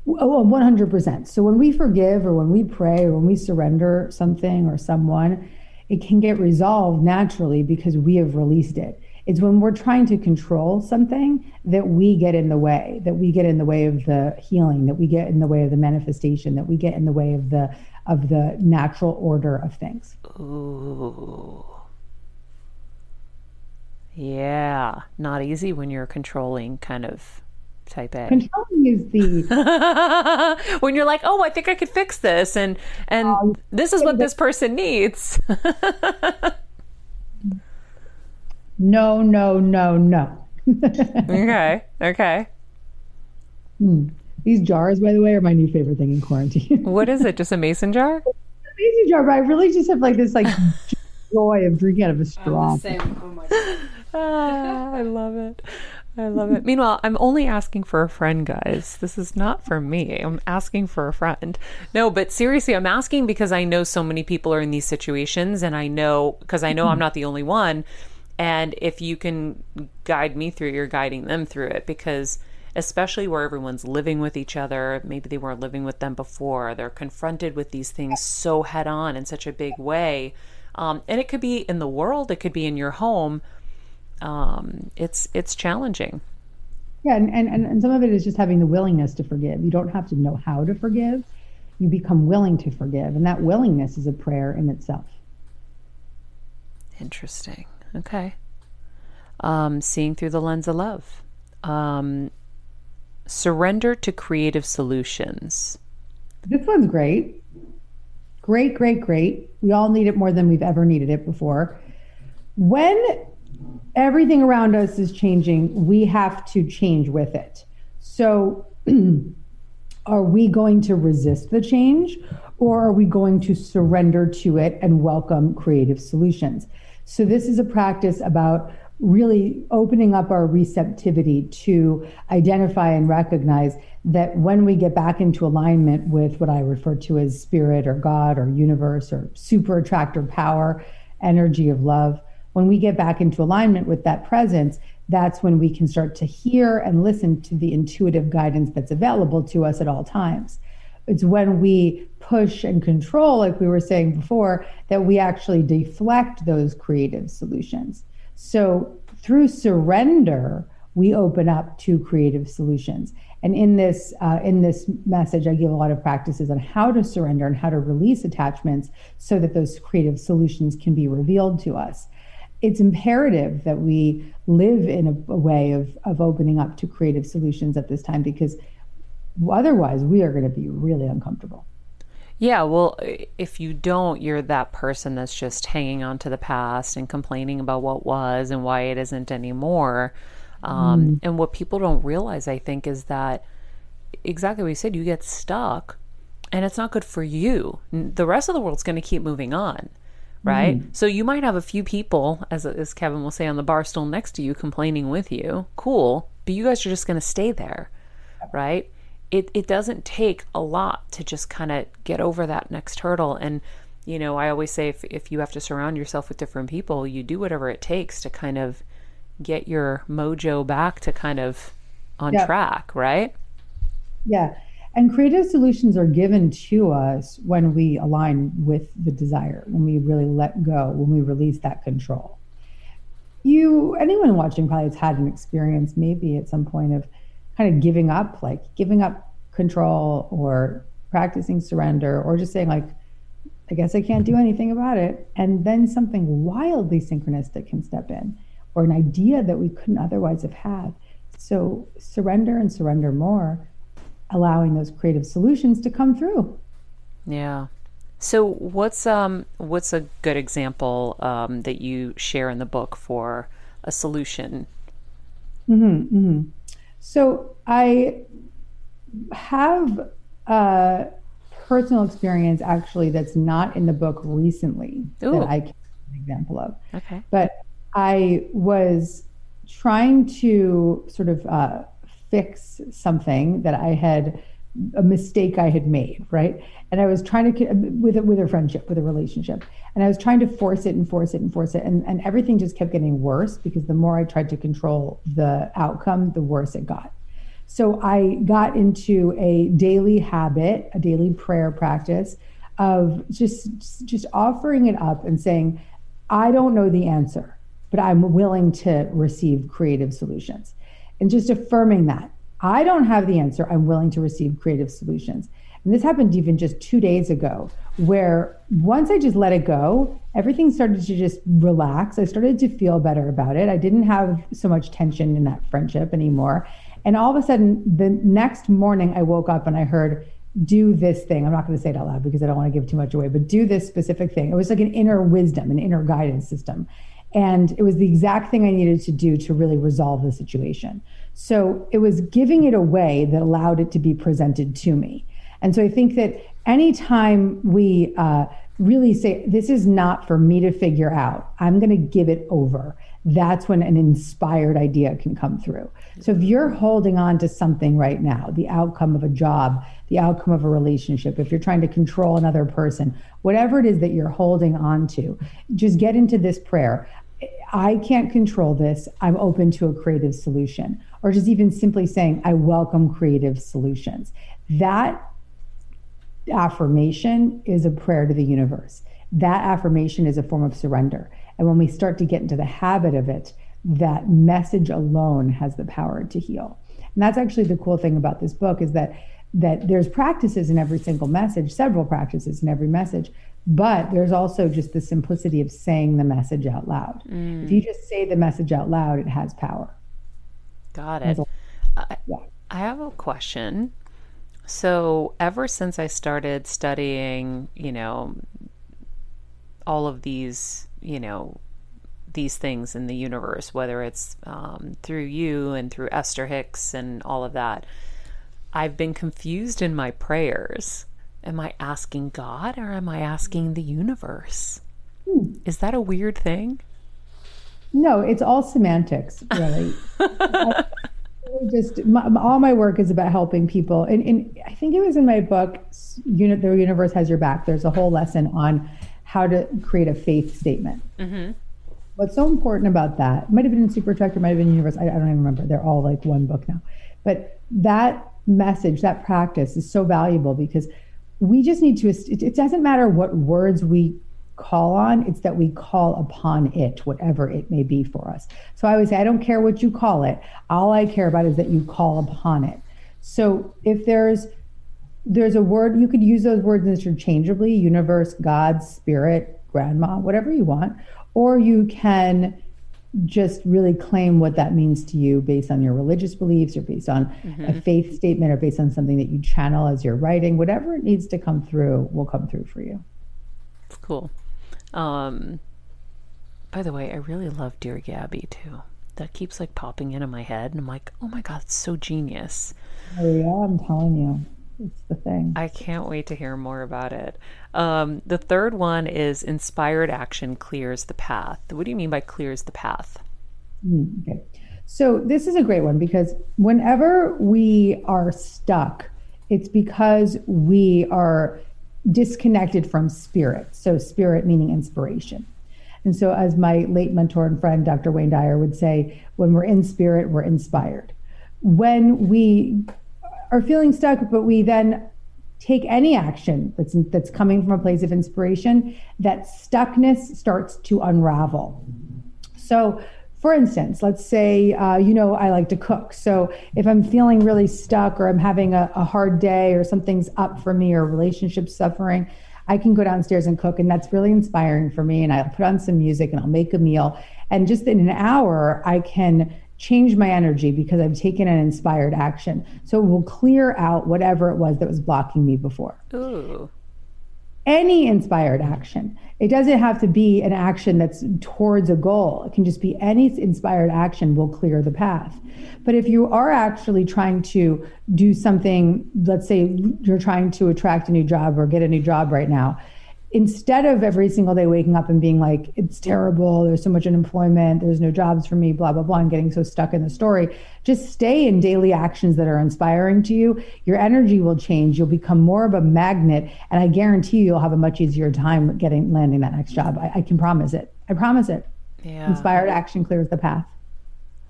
Oh, 100%. So when we forgive or when we pray or when we surrender something or someone, it can get resolved naturally because we have released it. It's when we're trying to control something that we get in the way, that we get in the way of the healing, that we get in the way of the manifestation, that we get in the way of the of the natural order of things. Ooh. Yeah, not easy when you're controlling kind of type A. Controlling is the when you're like, oh, I think I could fix this, and and um, this is what this person needs. No, no, no, no. okay. Okay. Hmm. These jars, by the way, are my new favorite thing in quarantine. what is it? Just a mason jar? a mason jar, but I really just have like this like joy of drinking out of a straw. Oh my god. ah, I love it. I love it. Meanwhile, I'm only asking for a friend, guys. This is not for me. I'm asking for a friend. No, but seriously, I'm asking because I know so many people are in these situations, and I know because I know I'm not the only one and if you can guide me through, you're guiding them through it because, especially where everyone's living with each other, maybe they weren't living with them before, they're confronted with these things so head on in such a big way. Um, and it could be in the world, it could be in your home. Um, it's it's challenging. Yeah, and, and, and some of it is just having the willingness to forgive. You don't have to know how to forgive. You become willing to forgive. And that willingness is a prayer in itself. Interesting. Okay. Um, seeing through the lens of love. Um, surrender to creative solutions. This one's great. Great, great, great. We all need it more than we've ever needed it before. When everything around us is changing, we have to change with it. So, are we going to resist the change or are we going to surrender to it and welcome creative solutions? So, this is a practice about really opening up our receptivity to identify and recognize that when we get back into alignment with what I refer to as spirit or God or universe or super attractor power, energy of love, when we get back into alignment with that presence, that's when we can start to hear and listen to the intuitive guidance that's available to us at all times. It's when we push and control, like we were saying before, that we actually deflect those creative solutions. So through surrender, we open up to creative solutions. And in this uh, in this message, I give a lot of practices on how to surrender and how to release attachments so that those creative solutions can be revealed to us. It's imperative that we live in a, a way of, of opening up to creative solutions at this time because otherwise we are going to be really uncomfortable. Yeah, well, if you don't, you're that person that's just hanging on to the past and complaining about what was and why it isn't anymore. Um, mm. And what people don't realize, I think, is that exactly what you said, you get stuck and it's not good for you. The rest of the world's going to keep moving on, right? Mm. So you might have a few people, as, as Kevin will say, on the bar stool next to you complaining with you. Cool. But you guys are just going to stay there, right? it, it doesn't take a lot to just kind of get over that next hurdle. And, you know, I always say if, if you have to surround yourself with different people, you do whatever it takes to kind of get your mojo back to kind of on yeah. track, right? Yeah. And creative solutions are given to us when we align with the desire, when we really let go, when we release that control. You, anyone watching probably has had an experience maybe at some point of kind of giving up, like giving up control or practicing surrender or just saying, like, I guess I can't do anything about it. And then something wildly synchronistic can step in or an idea that we couldn't otherwise have had. So surrender and surrender more, allowing those creative solutions to come through. Yeah. So what's um what's a good example um, that you share in the book for a solution? Hmm. So I have a personal experience actually that's not in the book recently Ooh. that I can give an example of. Okay. But I was trying to sort of uh, fix something that I had a mistake I had made, right? And I was trying to with a, with a friendship, with a relationship, and I was trying to force it and force it and force it, and and everything just kept getting worse because the more I tried to control the outcome, the worse it got. So I got into a daily habit, a daily prayer practice of just just offering it up and saying, I don't know the answer, but I'm willing to receive creative solutions. And just affirming that. I don't have the answer. I'm willing to receive creative solutions. And this happened even just 2 days ago where once I just let it go, everything started to just relax. I started to feel better about it. I didn't have so much tension in that friendship anymore. And all of a sudden, the next morning, I woke up and I heard, do this thing. I'm not going to say it out loud because I don't want to give too much away, but do this specific thing. It was like an inner wisdom, an inner guidance system. And it was the exact thing I needed to do to really resolve the situation. So it was giving it away that allowed it to be presented to me. And so I think that anytime we uh, really say, this is not for me to figure out, I'm going to give it over, that's when an inspired idea can come through. So if you're holding on to something right now, the outcome of a job, the outcome of a relationship, if you're trying to control another person, whatever it is that you're holding on to, just get into this prayer. I can't control this. I'm open to a creative solution. Or just even simply saying, I welcome creative solutions. That affirmation is a prayer to the universe. That affirmation is a form of surrender. And when we start to get into the habit of it, that message alone has the power to heal. And that's actually the cool thing about this book is that that there's practices in every single message, several practices in every message, but there's also just the simplicity of saying the message out loud. If you mm. just say the message out loud, it has power. Got it. I, Yeah. I have a question. So, ever since I started studying, you know, all of these, you know, these things in the universe, whether it's um, through you and through Esther Hicks and all of that, I've been confused in my prayers. Am I asking God or am I asking the universe? Is that a weird thing? No, it's all semantics, really. I just my, all my work is about helping people, and, and I think it was in my book, "Unit the Universe Has Your Back." There's a whole lesson on how to create a faith statement. What's so important about that? Might have been in Super Attractor, might have been Universe. I, I don't even remember. They're all like one book now, but that message, that practice, is so valuable because we just need to. It, it doesn't matter what words we call on, it's that we call upon it, whatever it may be for us. So I always say, I don't care what you call it. All I care about is that you call upon it. So if there's there's a word you could use those words interchangeably universe god spirit grandma whatever you want or you can just really claim what that means to you based on your religious beliefs or based on a faith statement or based on something that you channel as you're writing whatever it needs to come through will come through for you It's cool. Um, by the way, I really love Dear Gabby too. That keeps like popping into my head, and I'm like, oh my god, it's so genius. oh yeah i'm telling you it's the thing I can't wait to hear more about it. Um, the third one is inspired action clears the path. What do you mean by clears the path? Okay. So this is a great one because whenever we are stuck, it's because we are disconnected from spirit. So spirit meaning inspiration. And so as my late mentor and friend Dr. Wayne Dyer would say, when we're in spirit, we're inspired. When we are feeling stuck, but we then take any action that's that's coming from a place of inspiration, that stuckness starts to unravel. So, for instance, let's say, uh, you know, I like to cook. So, if I'm feeling really stuck or I'm having a, a hard day or something's up for me or relationship suffering, I can go downstairs and cook. And that's really inspiring for me. And I'll put on some music and I'll make a meal. And just in an hour, I can change my energy because I've taken an inspired action. So, it will clear out whatever it was that was blocking me before. Ooh, any inspired action. It doesn't have to be an action that's towards a goal. It can just be any inspired action will clear the path. But if you are actually trying to do something, let's say you're trying to attract a new job or get a new job right now, instead of every single day waking up and being like, it's terrible, there's so much unemployment, there's no jobs for me, blah, blah, blah, and getting so stuck in the story, just stay in daily actions that are inspiring to you. Your energy will change. You'll become more of a magnet. And I guarantee you, you'll have a much easier time getting landing that next job. I, I can promise it. I promise it. Yeah. Inspired action clears the path.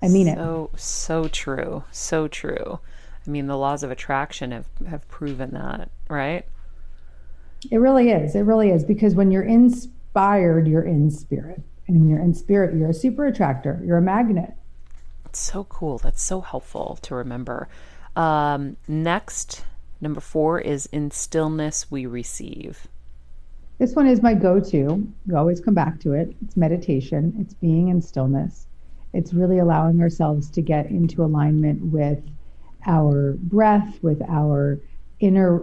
I mean so, it. So, so true. So true. I mean, the laws of attraction have, have proven that, right? It really is. It really is because when you're inspired, you're in spirit. And when you're in spirit, you're a super attractor, you're a magnet. That's so cool. That's so helpful to remember. Um, next, number four is in stillness we receive. This one is my go to. You always come back to it. It's meditation, it's being in stillness. It's really allowing ourselves to get into alignment with our breath, with our inner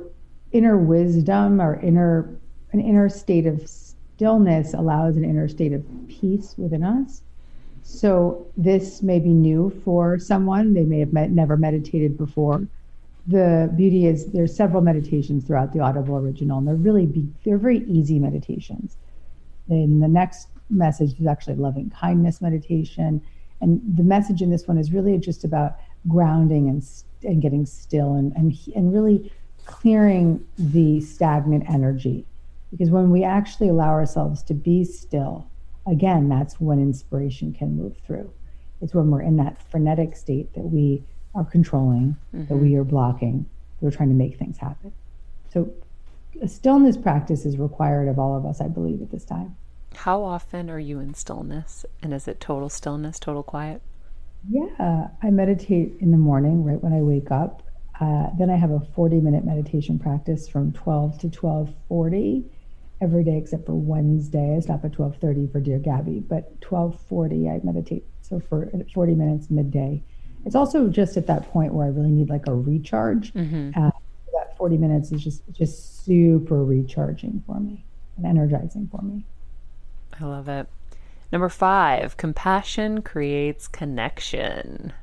inner wisdom or inner an inner state of stillness allows an inner state of peace within us. So this may be new for someone. They may have met, never meditated before. The beauty is there's several meditations throughout the Audible original, and they're really be, they're very easy meditations. And the next message is actually loving kindness meditation, and the message in this one is really just about grounding and and getting still and and and really clearing the stagnant energy. Because when we actually allow ourselves to be still, again, that's when inspiration can move through. It's when we're in that frenetic state that we are controlling, mm-hmm. that we mm-hmm. are blocking, that we're trying to make things happen. So, a stillness practice is required of all of us, I believe, at this time. How often are you in stillness? And is it total stillness, total quiet? Yeah, I meditate in the morning right when I wake up. Uh, then I have a 40 minute meditation practice from 12 to 1240 every day except for Wednesday. I stop at 1230 for Dear Gabby, but 1240 I meditate. So for 40 minutes midday. It's also just at that point where I really need like a recharge. Mm-hmm. Uh, that 40 minutes is just just super recharging for me and energizing for me. I love it. Number five, compassion creates connection.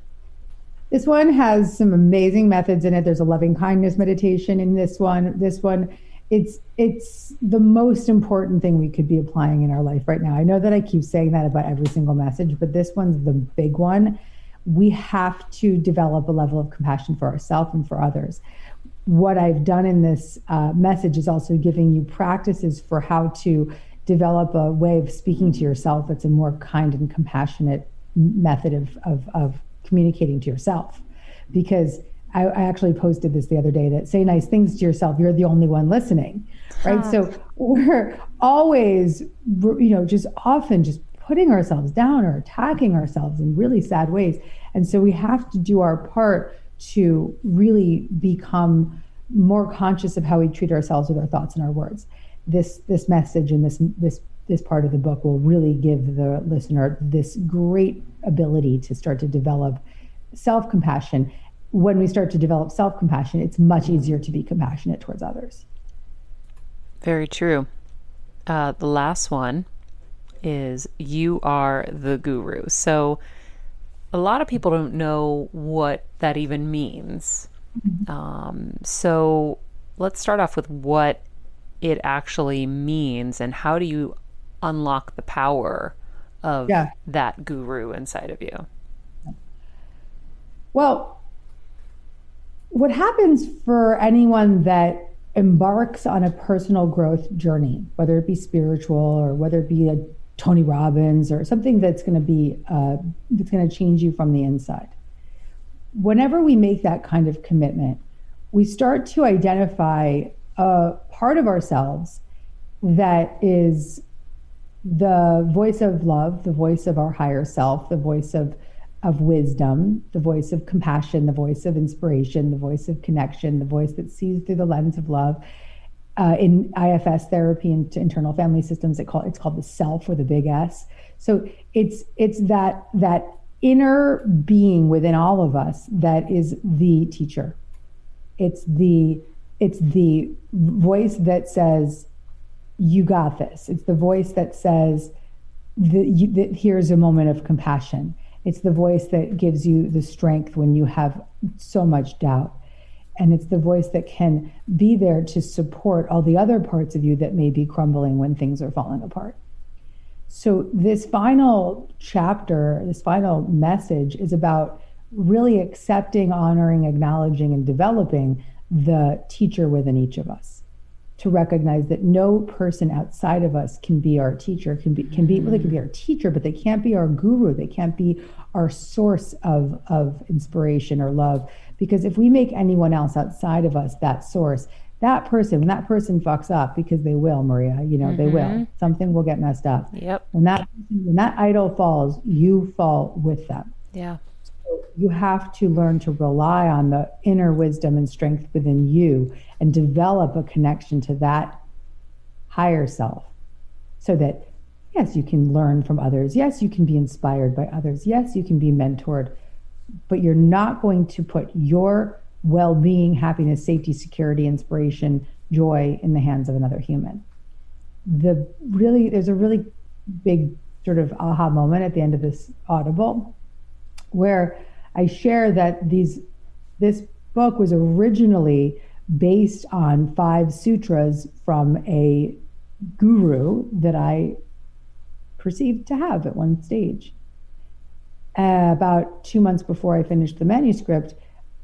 This one has some amazing methods in it. There's a loving kindness meditation in this one. This one, it's it's the most important thing we could be applying in our life right now. I know that I keep saying that about every single message, but this one's the big one. We have to develop a level of compassion for ourselves and for others. What I've done in this uh, message is also giving you practices for how to develop a way of speaking to yourself that's a more kind and compassionate method of, of, of communicating to yourself. Because I, I, actually posted this the other day that say nice things to yourself. You're the only one listening. Right? So we're always you know just often just putting ourselves down or attacking ourselves in really sad ways. And so we have to do our part to really become more conscious of how we treat ourselves with our thoughts and our words. This this message and this this this part of the book will really give the listener this great ability to start to develop self compassion. When we start to develop self compassion, it's much easier to be compassionate towards others. Very true. Uh, the last one is you are the guru. So a lot of people don't know what that even means. Mm-hmm. Um, so let's start off with what it actually means and how do you unlock the power of yeah. that guru inside of you? Well, what happens for anyone that embarks on a personal growth journey, whether it be spiritual or whether it be a Tony Robbins or something that's going to be uh, that's going to change you from the inside. Whenever we make that kind of commitment, we start to identify a part of ourselves that is the voice of love, the voice of our higher self, the voice of of wisdom, the voice of compassion, the voice of inspiration, the voice of connection, the voice that sees through the lens of love. Uh, in IFS therapy and internal family systems, it call, it's called the self or the big S. So it's it's that that inner being within all of us that is the teacher. It's the it's the voice that says, you got this. It's the voice that says that, you, here's a moment of compassion. It's the voice that gives you the strength when you have so much doubt. And it's the voice that can be there to support all the other parts of you that may be crumbling when things are falling apart. So, this final chapter, this final message is about really accepting, honoring, acknowledging, and developing the teacher within each of us to recognize that no person outside of us can be our teacher can be can be well, they can be our teacher but they can't be our guru. They can't be our source of of inspiration or love. Because if we make anyone else outside of us that source that person when that person fucks up because they will maria you know mm-hmm. they will. Mm-hmm. something will get messed up. Yep. When that when that idol falls you fall with them. Yeah you have to learn to rely on the inner wisdom and strength within you and develop a connection to that higher self so that yes you can learn from others. Yes you can be inspired by others. Yes you can be mentored. But you're not going to put your well-being happiness safety security inspiration joy in the hands of another human. The really there's a really big sort of aha moment at the end of this audible where I share that these this book was originally based on five sutras from a guru that I perceived to have at one stage. Uh, about two months before I finished the manuscript,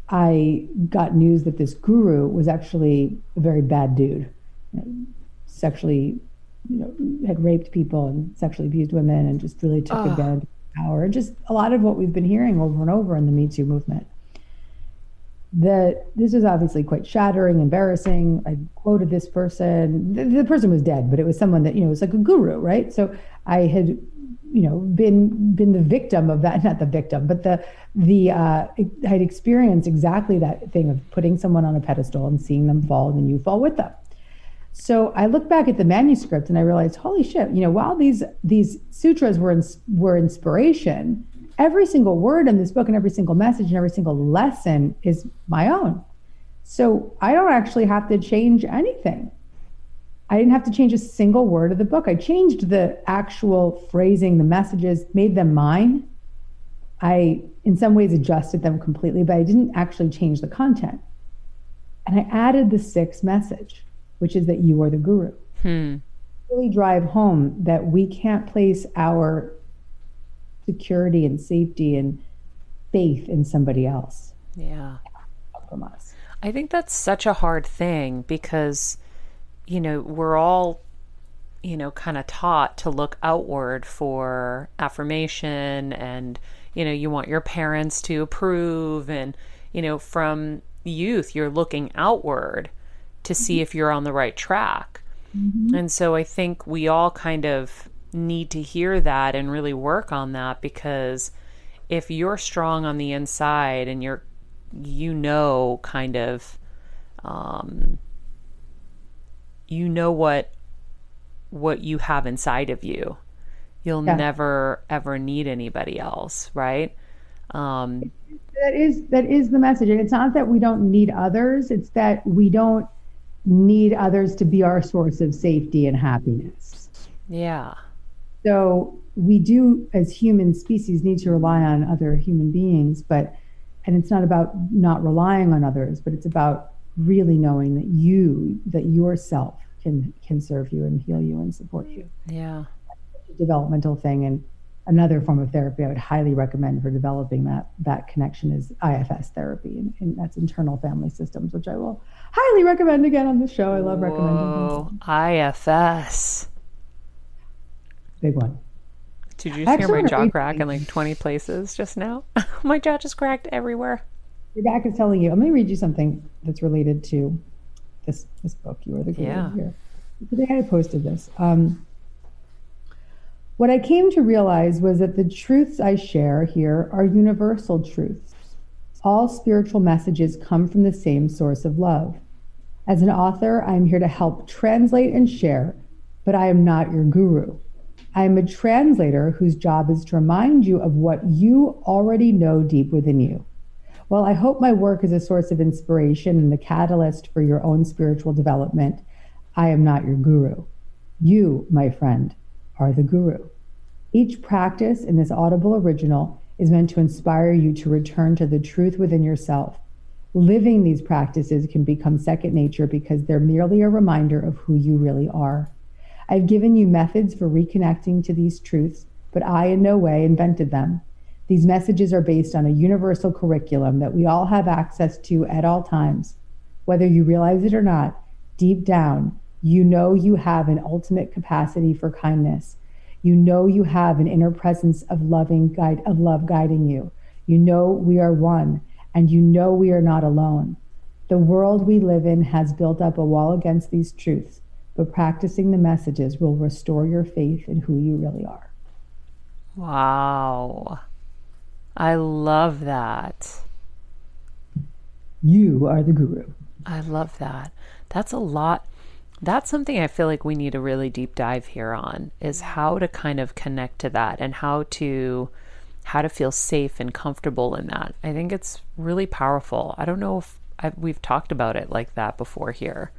I got news that this guru was actually a very bad dude, you know, sexually, you know, had raped people and sexually abused women, and just really took advantage power, just a lot of what we've been hearing over and over in the Me Too movement. That this is obviously quite shattering, embarrassing. I quoted this person. The, the person was dead, but it was someone that you know was like a guru, right? So I had you know been been the victim of that not the victim but the the uh i'd experienced exactly that thing of putting someone on a pedestal and seeing them fall and then you fall with them so I look back at the manuscript and I realized, holy shit, you know, while these these sutras were in, were inspiration, every single word in this book and every single message and every single lesson is my own. So I don't actually have to change anything. I didn't have to change a single word of the book. I changed the actual phrasing, the messages, made them mine. I, in some ways, adjusted them completely, but I didn't actually change the content. And I added the sixth message which is that you are the guru. Hmm. Really drive home that we can't place our security and safety and faith in somebody else. Yeah. From us. I think that's such a hard thing because, you know, we're all, you know, kind of taught to look outward for affirmation and, you know, you want your parents to approve. And, you know, from youth, you're looking outward to see if you're on the right track. Mm-hmm. And so I think we all kind of need to hear that and really work on that because if you're strong on the inside and you're you know kind of um you know what what you have inside of you you'll yeah. never ever need anybody else right um that is that is the message and it's not that we don't need others it's that we don't need others to be our source of safety and happiness. Yeah. So we do, as human species, need to rely on other human beings, but and it's not about not relying on others, but it's about really knowing that you, that yourself can can serve you and heal you and support you. Yeah. developmental thing and another form of therapy I would highly recommend for developing that that connection is IFS therapy, and, and that's internal family systems, which I will highly recommend again on the show. I love Whoa, recommending IFS. Big one. Did you just hear my jaw crack in like 20 places just now? my jaw just cracked everywhere. Your back is telling you. Let me read you something that's related to this this book. You are the yeah. here. Today I posted this. Um, what I came to realize was that the truths I share here are universal truths. All spiritual messages come from the same source of love. As an author, I am here to help translate and share, but I am not your guru. I am a translator whose job is to remind you of what you already know deep within you. While I hope my work is a source of inspiration and the catalyst for your own spiritual development, I am not your guru. You, my friend, are the guru. Each practice in this Audible original is meant to inspire you to return to the truth within yourself. Living these practices can become second nature because they're merely a reminder of who you really are. I've given you methods for reconnecting to these truths, but I in no way invented them. These messages are based on a universal curriculum that we all have access to at all times. Whether you realize it or not, deep down, you know you have an ultimate capacity for kindness. You know you have an inner presence of loving guide of love guiding you. You know we are one and you know we are not alone. The world we live in has built up a wall against these truths, but practicing the messages will restore your faith in who you really are. Wow. I love that. You are the guru. I love that. That's a lot. That's something I feel like we need a really deep dive here on is how to kind of connect to that and how to how to feel safe and comfortable in that. I think it's really powerful. I don't know if I've, we've talked about it like that before here.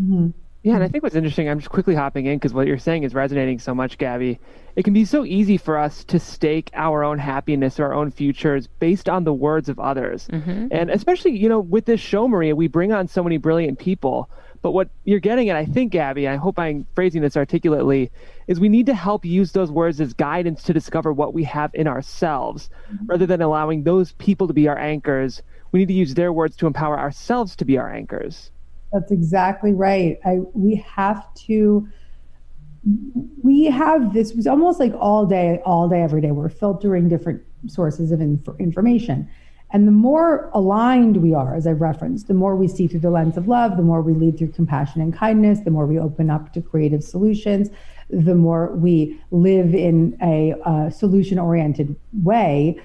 Mm-hmm. Yeah, and I think what's interesting, I'm just quickly hopping in because what you're saying is resonating so much, Gabby. It can be so easy for us to stake our own happiness or our own futures based on the words of others. Mm-hmm. And especially, you know, with this show, Maria, we bring on so many brilliant people. But what you're getting at, I think, Gabby, I hope I'm phrasing this articulately, is we need to help use those words as guidance to discover what we have in ourselves mm-hmm. rather than allowing those people to be our anchors. We need to use their words to empower ourselves to be our anchors. That's exactly right. I we have to we have this was almost like all day all day every day we're filtering different sources of inf- information. And the more aligned we are, as I've referenced, the more we see through the lens of love, the more we lead through compassion and kindness, the more we open up to creative solutions, the more we live in a uh, solution oriented way,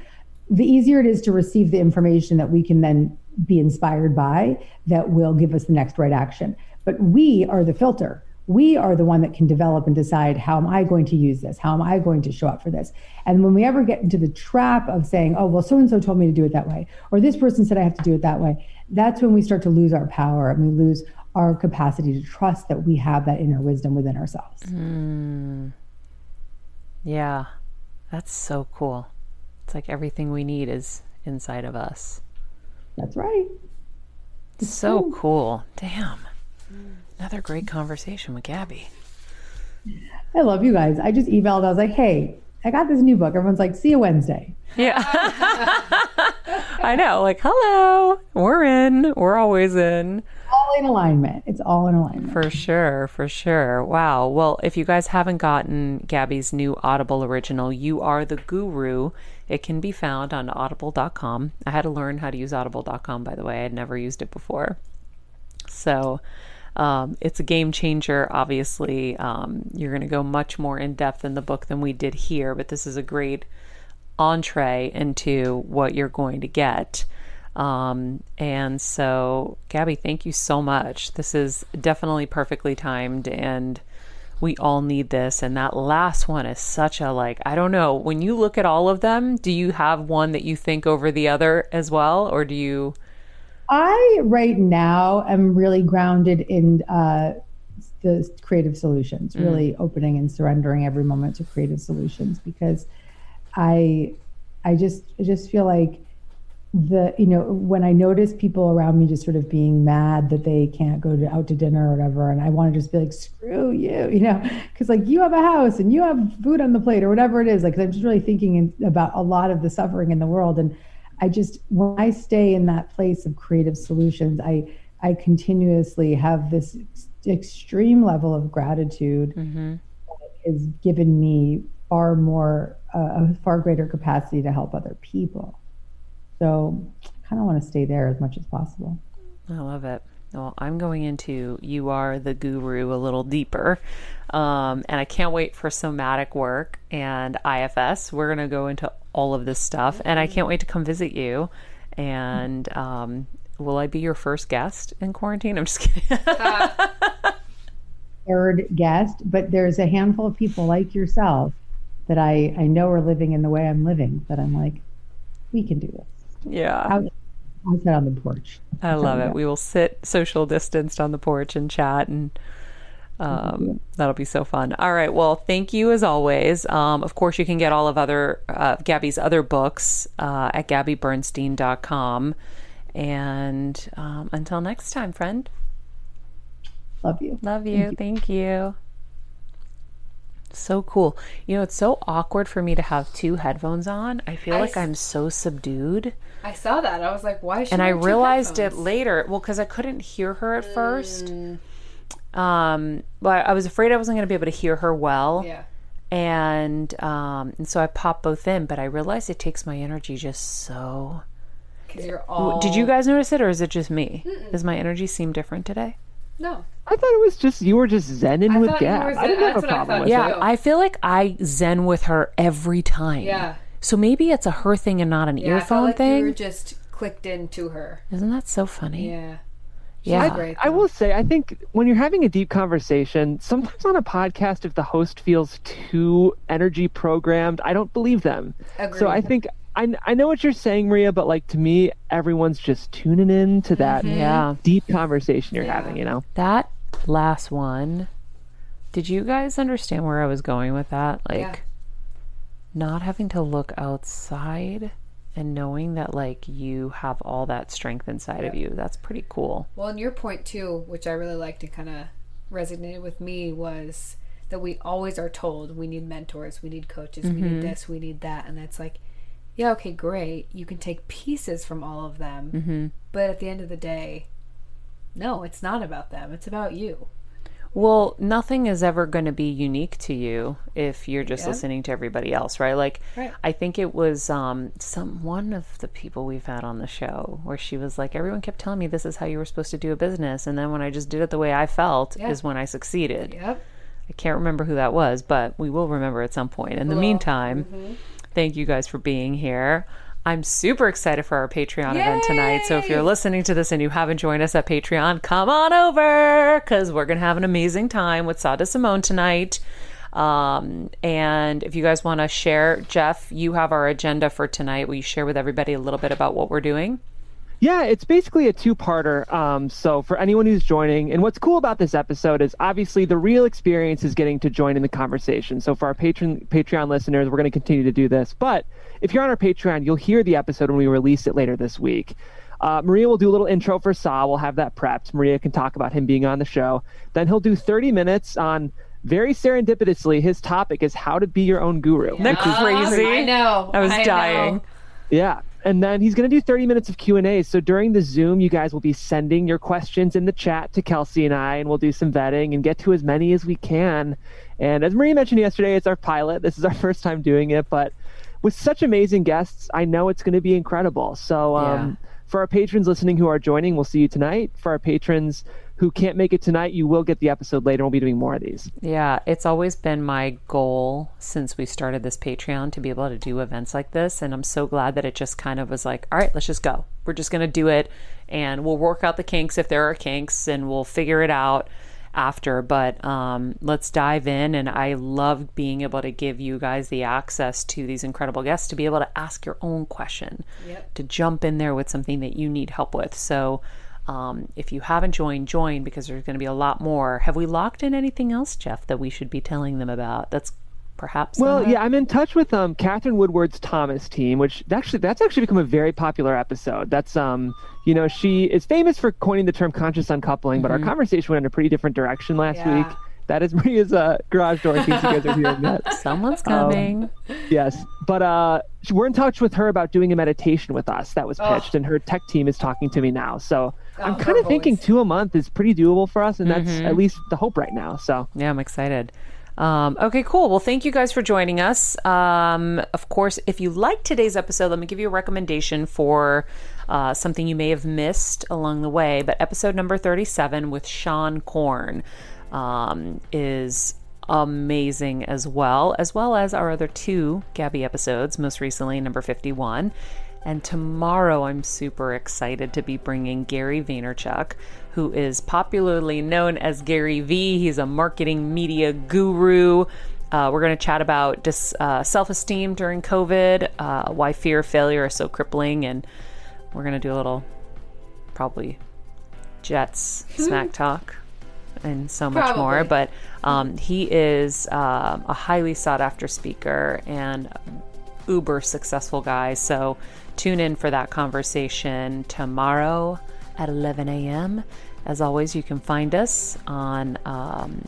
the easier it is to receive the information that we can then be inspired by that will give us the next right action. But we are the filter. We are the one that can develop and decide how am I going to use this? How am I going to show up for this? And when we ever get into the trap of saying, oh, well, so and so told me to do it that way, or this person said I have to do it that way, that's when we start to lose our power and we lose our capacity to trust that we have that inner wisdom within ourselves. Mm. Yeah, that's so cool. It's like everything we need is inside of us. That's right. It's so cool. cool. Damn. Another great conversation with Gabby. I love you guys. I just emailed. I was like, hey, I got this new book. Everyone's like, see you Wednesday. Yeah. I know. Like, hello. We're in. We're always in. All in alignment. It's all in alignment. For sure. For sure. Wow. Well, if you guys haven't gotten Gabby's new Audible original, You Are the Guru, it can be found on audible.com. I had to learn how to use audible.com, by the way. I had never used it before. So um, it's a game changer. Obviously, um, you're going to go much more in depth in the book than we did here, but this is a great entree into what you're going to get. Um, and so, Gabby, thank you so much. This is definitely perfectly timed and we all need this and that last one is such a like i don't know when you look at all of them do you have one that you think over the other as well or do you i right now am really grounded in uh, the creative solutions mm. really opening and surrendering every moment to creative solutions because i i just i just feel like the you know when i notice people around me just sort of being mad that they can't go to, out to dinner or whatever and i want to just be like screw you you know because like you have a house and you have food on the plate or whatever it is like i'm just really thinking in, about a lot of the suffering in the world and i just when i stay in that place of creative solutions i i continuously have this extreme level of gratitude mm-hmm. that has given me far more uh, a far greater capacity to help other people so I kind of want to stay there as much as possible. I love it. Well, I'm going into You Are the Guru a little deeper. Um, and I can't wait for somatic work and IFS. We're going to go into all of this stuff. And I can't wait to come visit you. And um, will I be your first guest in quarantine? I'm just kidding. Third guest, but there's a handful of people like yourself that I, I know are living in the way I'm living that I'm like, we can do this. Yeah. Out, outside on the porch. I love it. We will sit social distanced on the porch and chat and Um, that'll be so fun. All right. Well, thank you as always. Um, of course, you can get all of other uh, Gabby's other books uh, at gabbybernstein.com. And um, until next time, friend. Love you. Love you. Thank you. So cool. You know, it's so awkward for me to have two headphones on. I feel I like s- I'm so subdued. I saw that. I was like, why is she and I realized it later. Well, because I couldn't hear her at first. Um, but I was afraid I wasn't going to be able to hear her well, Yeah. and um, and so I popped both in. But I realized it takes my energy just so. Because you're all. Did you guys notice it, or is it just me? Does my energy seem different today? No. I thought it was just you were just zenning with thought you Gab. were I didn't have a problem with too. it. Yeah, I feel like I zen with her every time. Yeah. So maybe it's a her thing and not an Yeah, I felt earphone like thing. you were just clicked into her. Isn't that so funny? Yeah. Yeah. She's great. I will say, I think when you're having a deep conversation, sometimes on a podcast, if the host feels too energy programmed, I don't believe them. So I think I, I know what you're saying, Maria, but like to me, everyone's just tuning in to that mm-hmm. Yeah. deep conversation you're Yeah. having. You know, That last one, did you guys understand where I was going with that? Like, Yeah. not having to look outside and knowing that, like, you have all that strength inside of you. That's pretty cool. Well, and your point too, which I really liked and kind of resonated with me, was that we always are told we need mentors, we need coaches, we Mm-hmm. need this, we need that, and that's like, yeah, okay, great. You can take pieces from all of them, Mm-hmm. but at the end of the day, no, it's not about them. It's about you. Well, nothing is ever going to be unique to you if you're just Yeah. listening to everybody else, right? Like, Right. I think it was um, some one of the people we've had on the show where she was like, everyone kept telling me this is how you were supposed to do a business, and then when I just did it the way I felt Yeah. is when I succeeded. Yep. I can't remember who that was, but we will remember at some point. In the meantime, thank you guys for being here. I'm super excited for our Patreon event tonight. So if you're listening to this and you haven't joined us at Patreon, come on over because we're going to have an amazing time with Sah D'Simone tonight. Um, and if you guys want to share, Jeff, you have our agenda for tonight. Will you share with everybody a little bit about what we're doing? Yeah, it's basically a two-parter. Um, so for anyone who's joining, and what's cool about this episode is obviously the real experience is getting to join in the conversation. So for our patron Patreon listeners, we're going to continue to do this. But if you're on our Patreon, you'll hear the episode when we release it later this week. Uh, Maria will do a little intro for Sah. We'll have that prepped. Maria can talk about him being on the show. Then he'll do 30 minutes on. Very serendipitously, his topic is how to be your own guru. Isn't that crazy? I know. I was know. dying. Yeah. And then he's going to do 30 minutes of Q&A. So during the Zoom, you guys will be sending your questions in the chat to Kelsey and I, and we'll do some vetting and get to as many as we can. And as marie mentioned yesterday, it's our pilot. This is our first time doing it, but with such amazing guests, I know it's going to be incredible. So um, for our patrons listening who are joining, we'll see you tonight. For our patrons who can't make it tonight, you will get the episode later. We'll be doing more of these. Yeah, it's always been my goal since we started this Patreon to be able to do events like this. And I'm so glad that it just kind of was like, all right, let's just go. We're just going to do it. And we'll work out the kinks if there are kinks and we'll figure it out after. But um, let's dive in. And I love being able to give you guys the access to these incredible guests to be able to ask your own question, Yep. to jump in there with something that you need help with. So, um, if you haven't joined, join because there's going to be a lot more. Have we locked in anything else, Jeff, that we should be telling them about? That's perhaps. Well, yeah, I'm in touch with um Katherine Woodward's Thomas team, which actually that's actually become a very popular episode. That's um you know she is famous for coining the term conscious uncoupling, but our conversation went in a pretty different direction last Yeah. week. That is Maria's uh, garage door in case you guys are hearing that. Someone's coming. Yes, but uh, we're in touch with her about doing a meditation with us that was Oh. pitched, and her tech team is talking to me now. So I'm Oh, kind of thinking two a month is pretty doable for us, and that's at least the hope right now. So yeah, I'm excited. Um, okay, cool. Well, thank you guys for joining us. Um, of course, if you liked today's episode, let me give you a recommendation for uh, something you may have missed along the way. But episode number 37 with Seane Corn um, is amazing as well, as well as our other two Gabby episodes, most recently number 51. And tomorrow, I'm super excited to be bringing Gary Vaynerchuk, who is popularly known as Gary V. He's a marketing media guru. Uh, we're going to chat about dis, uh, self esteem during COVID, uh, why fear of failure is so crippling, and we're going to do a little probably Jets smack talk. and so much Probably. more. But um, he is um, a highly sought after speaker and uber successful guy. So tune in for that conversation tomorrow at 11 a.m. As always, you can find us on um,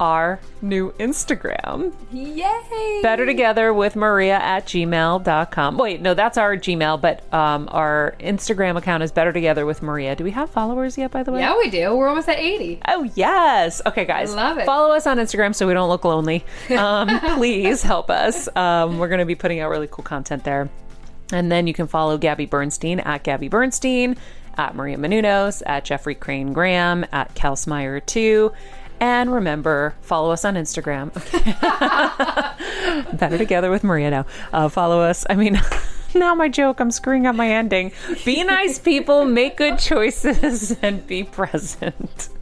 our new Instagram. Yay! Better Together with Maria at gmail.com. Wait, no, that's our Gmail, but um, our Instagram account is Better Together with Maria. Do we have followers yet, by the way? Yeah, we do. We're almost at 80. Oh, yes. Okay, guys. Love it. Follow us on Instagram so we don't look lonely. Um, please help us. Um, we're going to be putting out really cool content there. And then you can follow Gabby Bernstein at Gabby Bernstein, at Maria Menounos, at Jeffrey Crane Graham, at Kelsmeyer2. And remember, follow us on Instagram. Better Together with Maria now. Uh, follow us. I mean, now my joke, I'm screwing up my ending. Be nice, people, make good choices, and be present.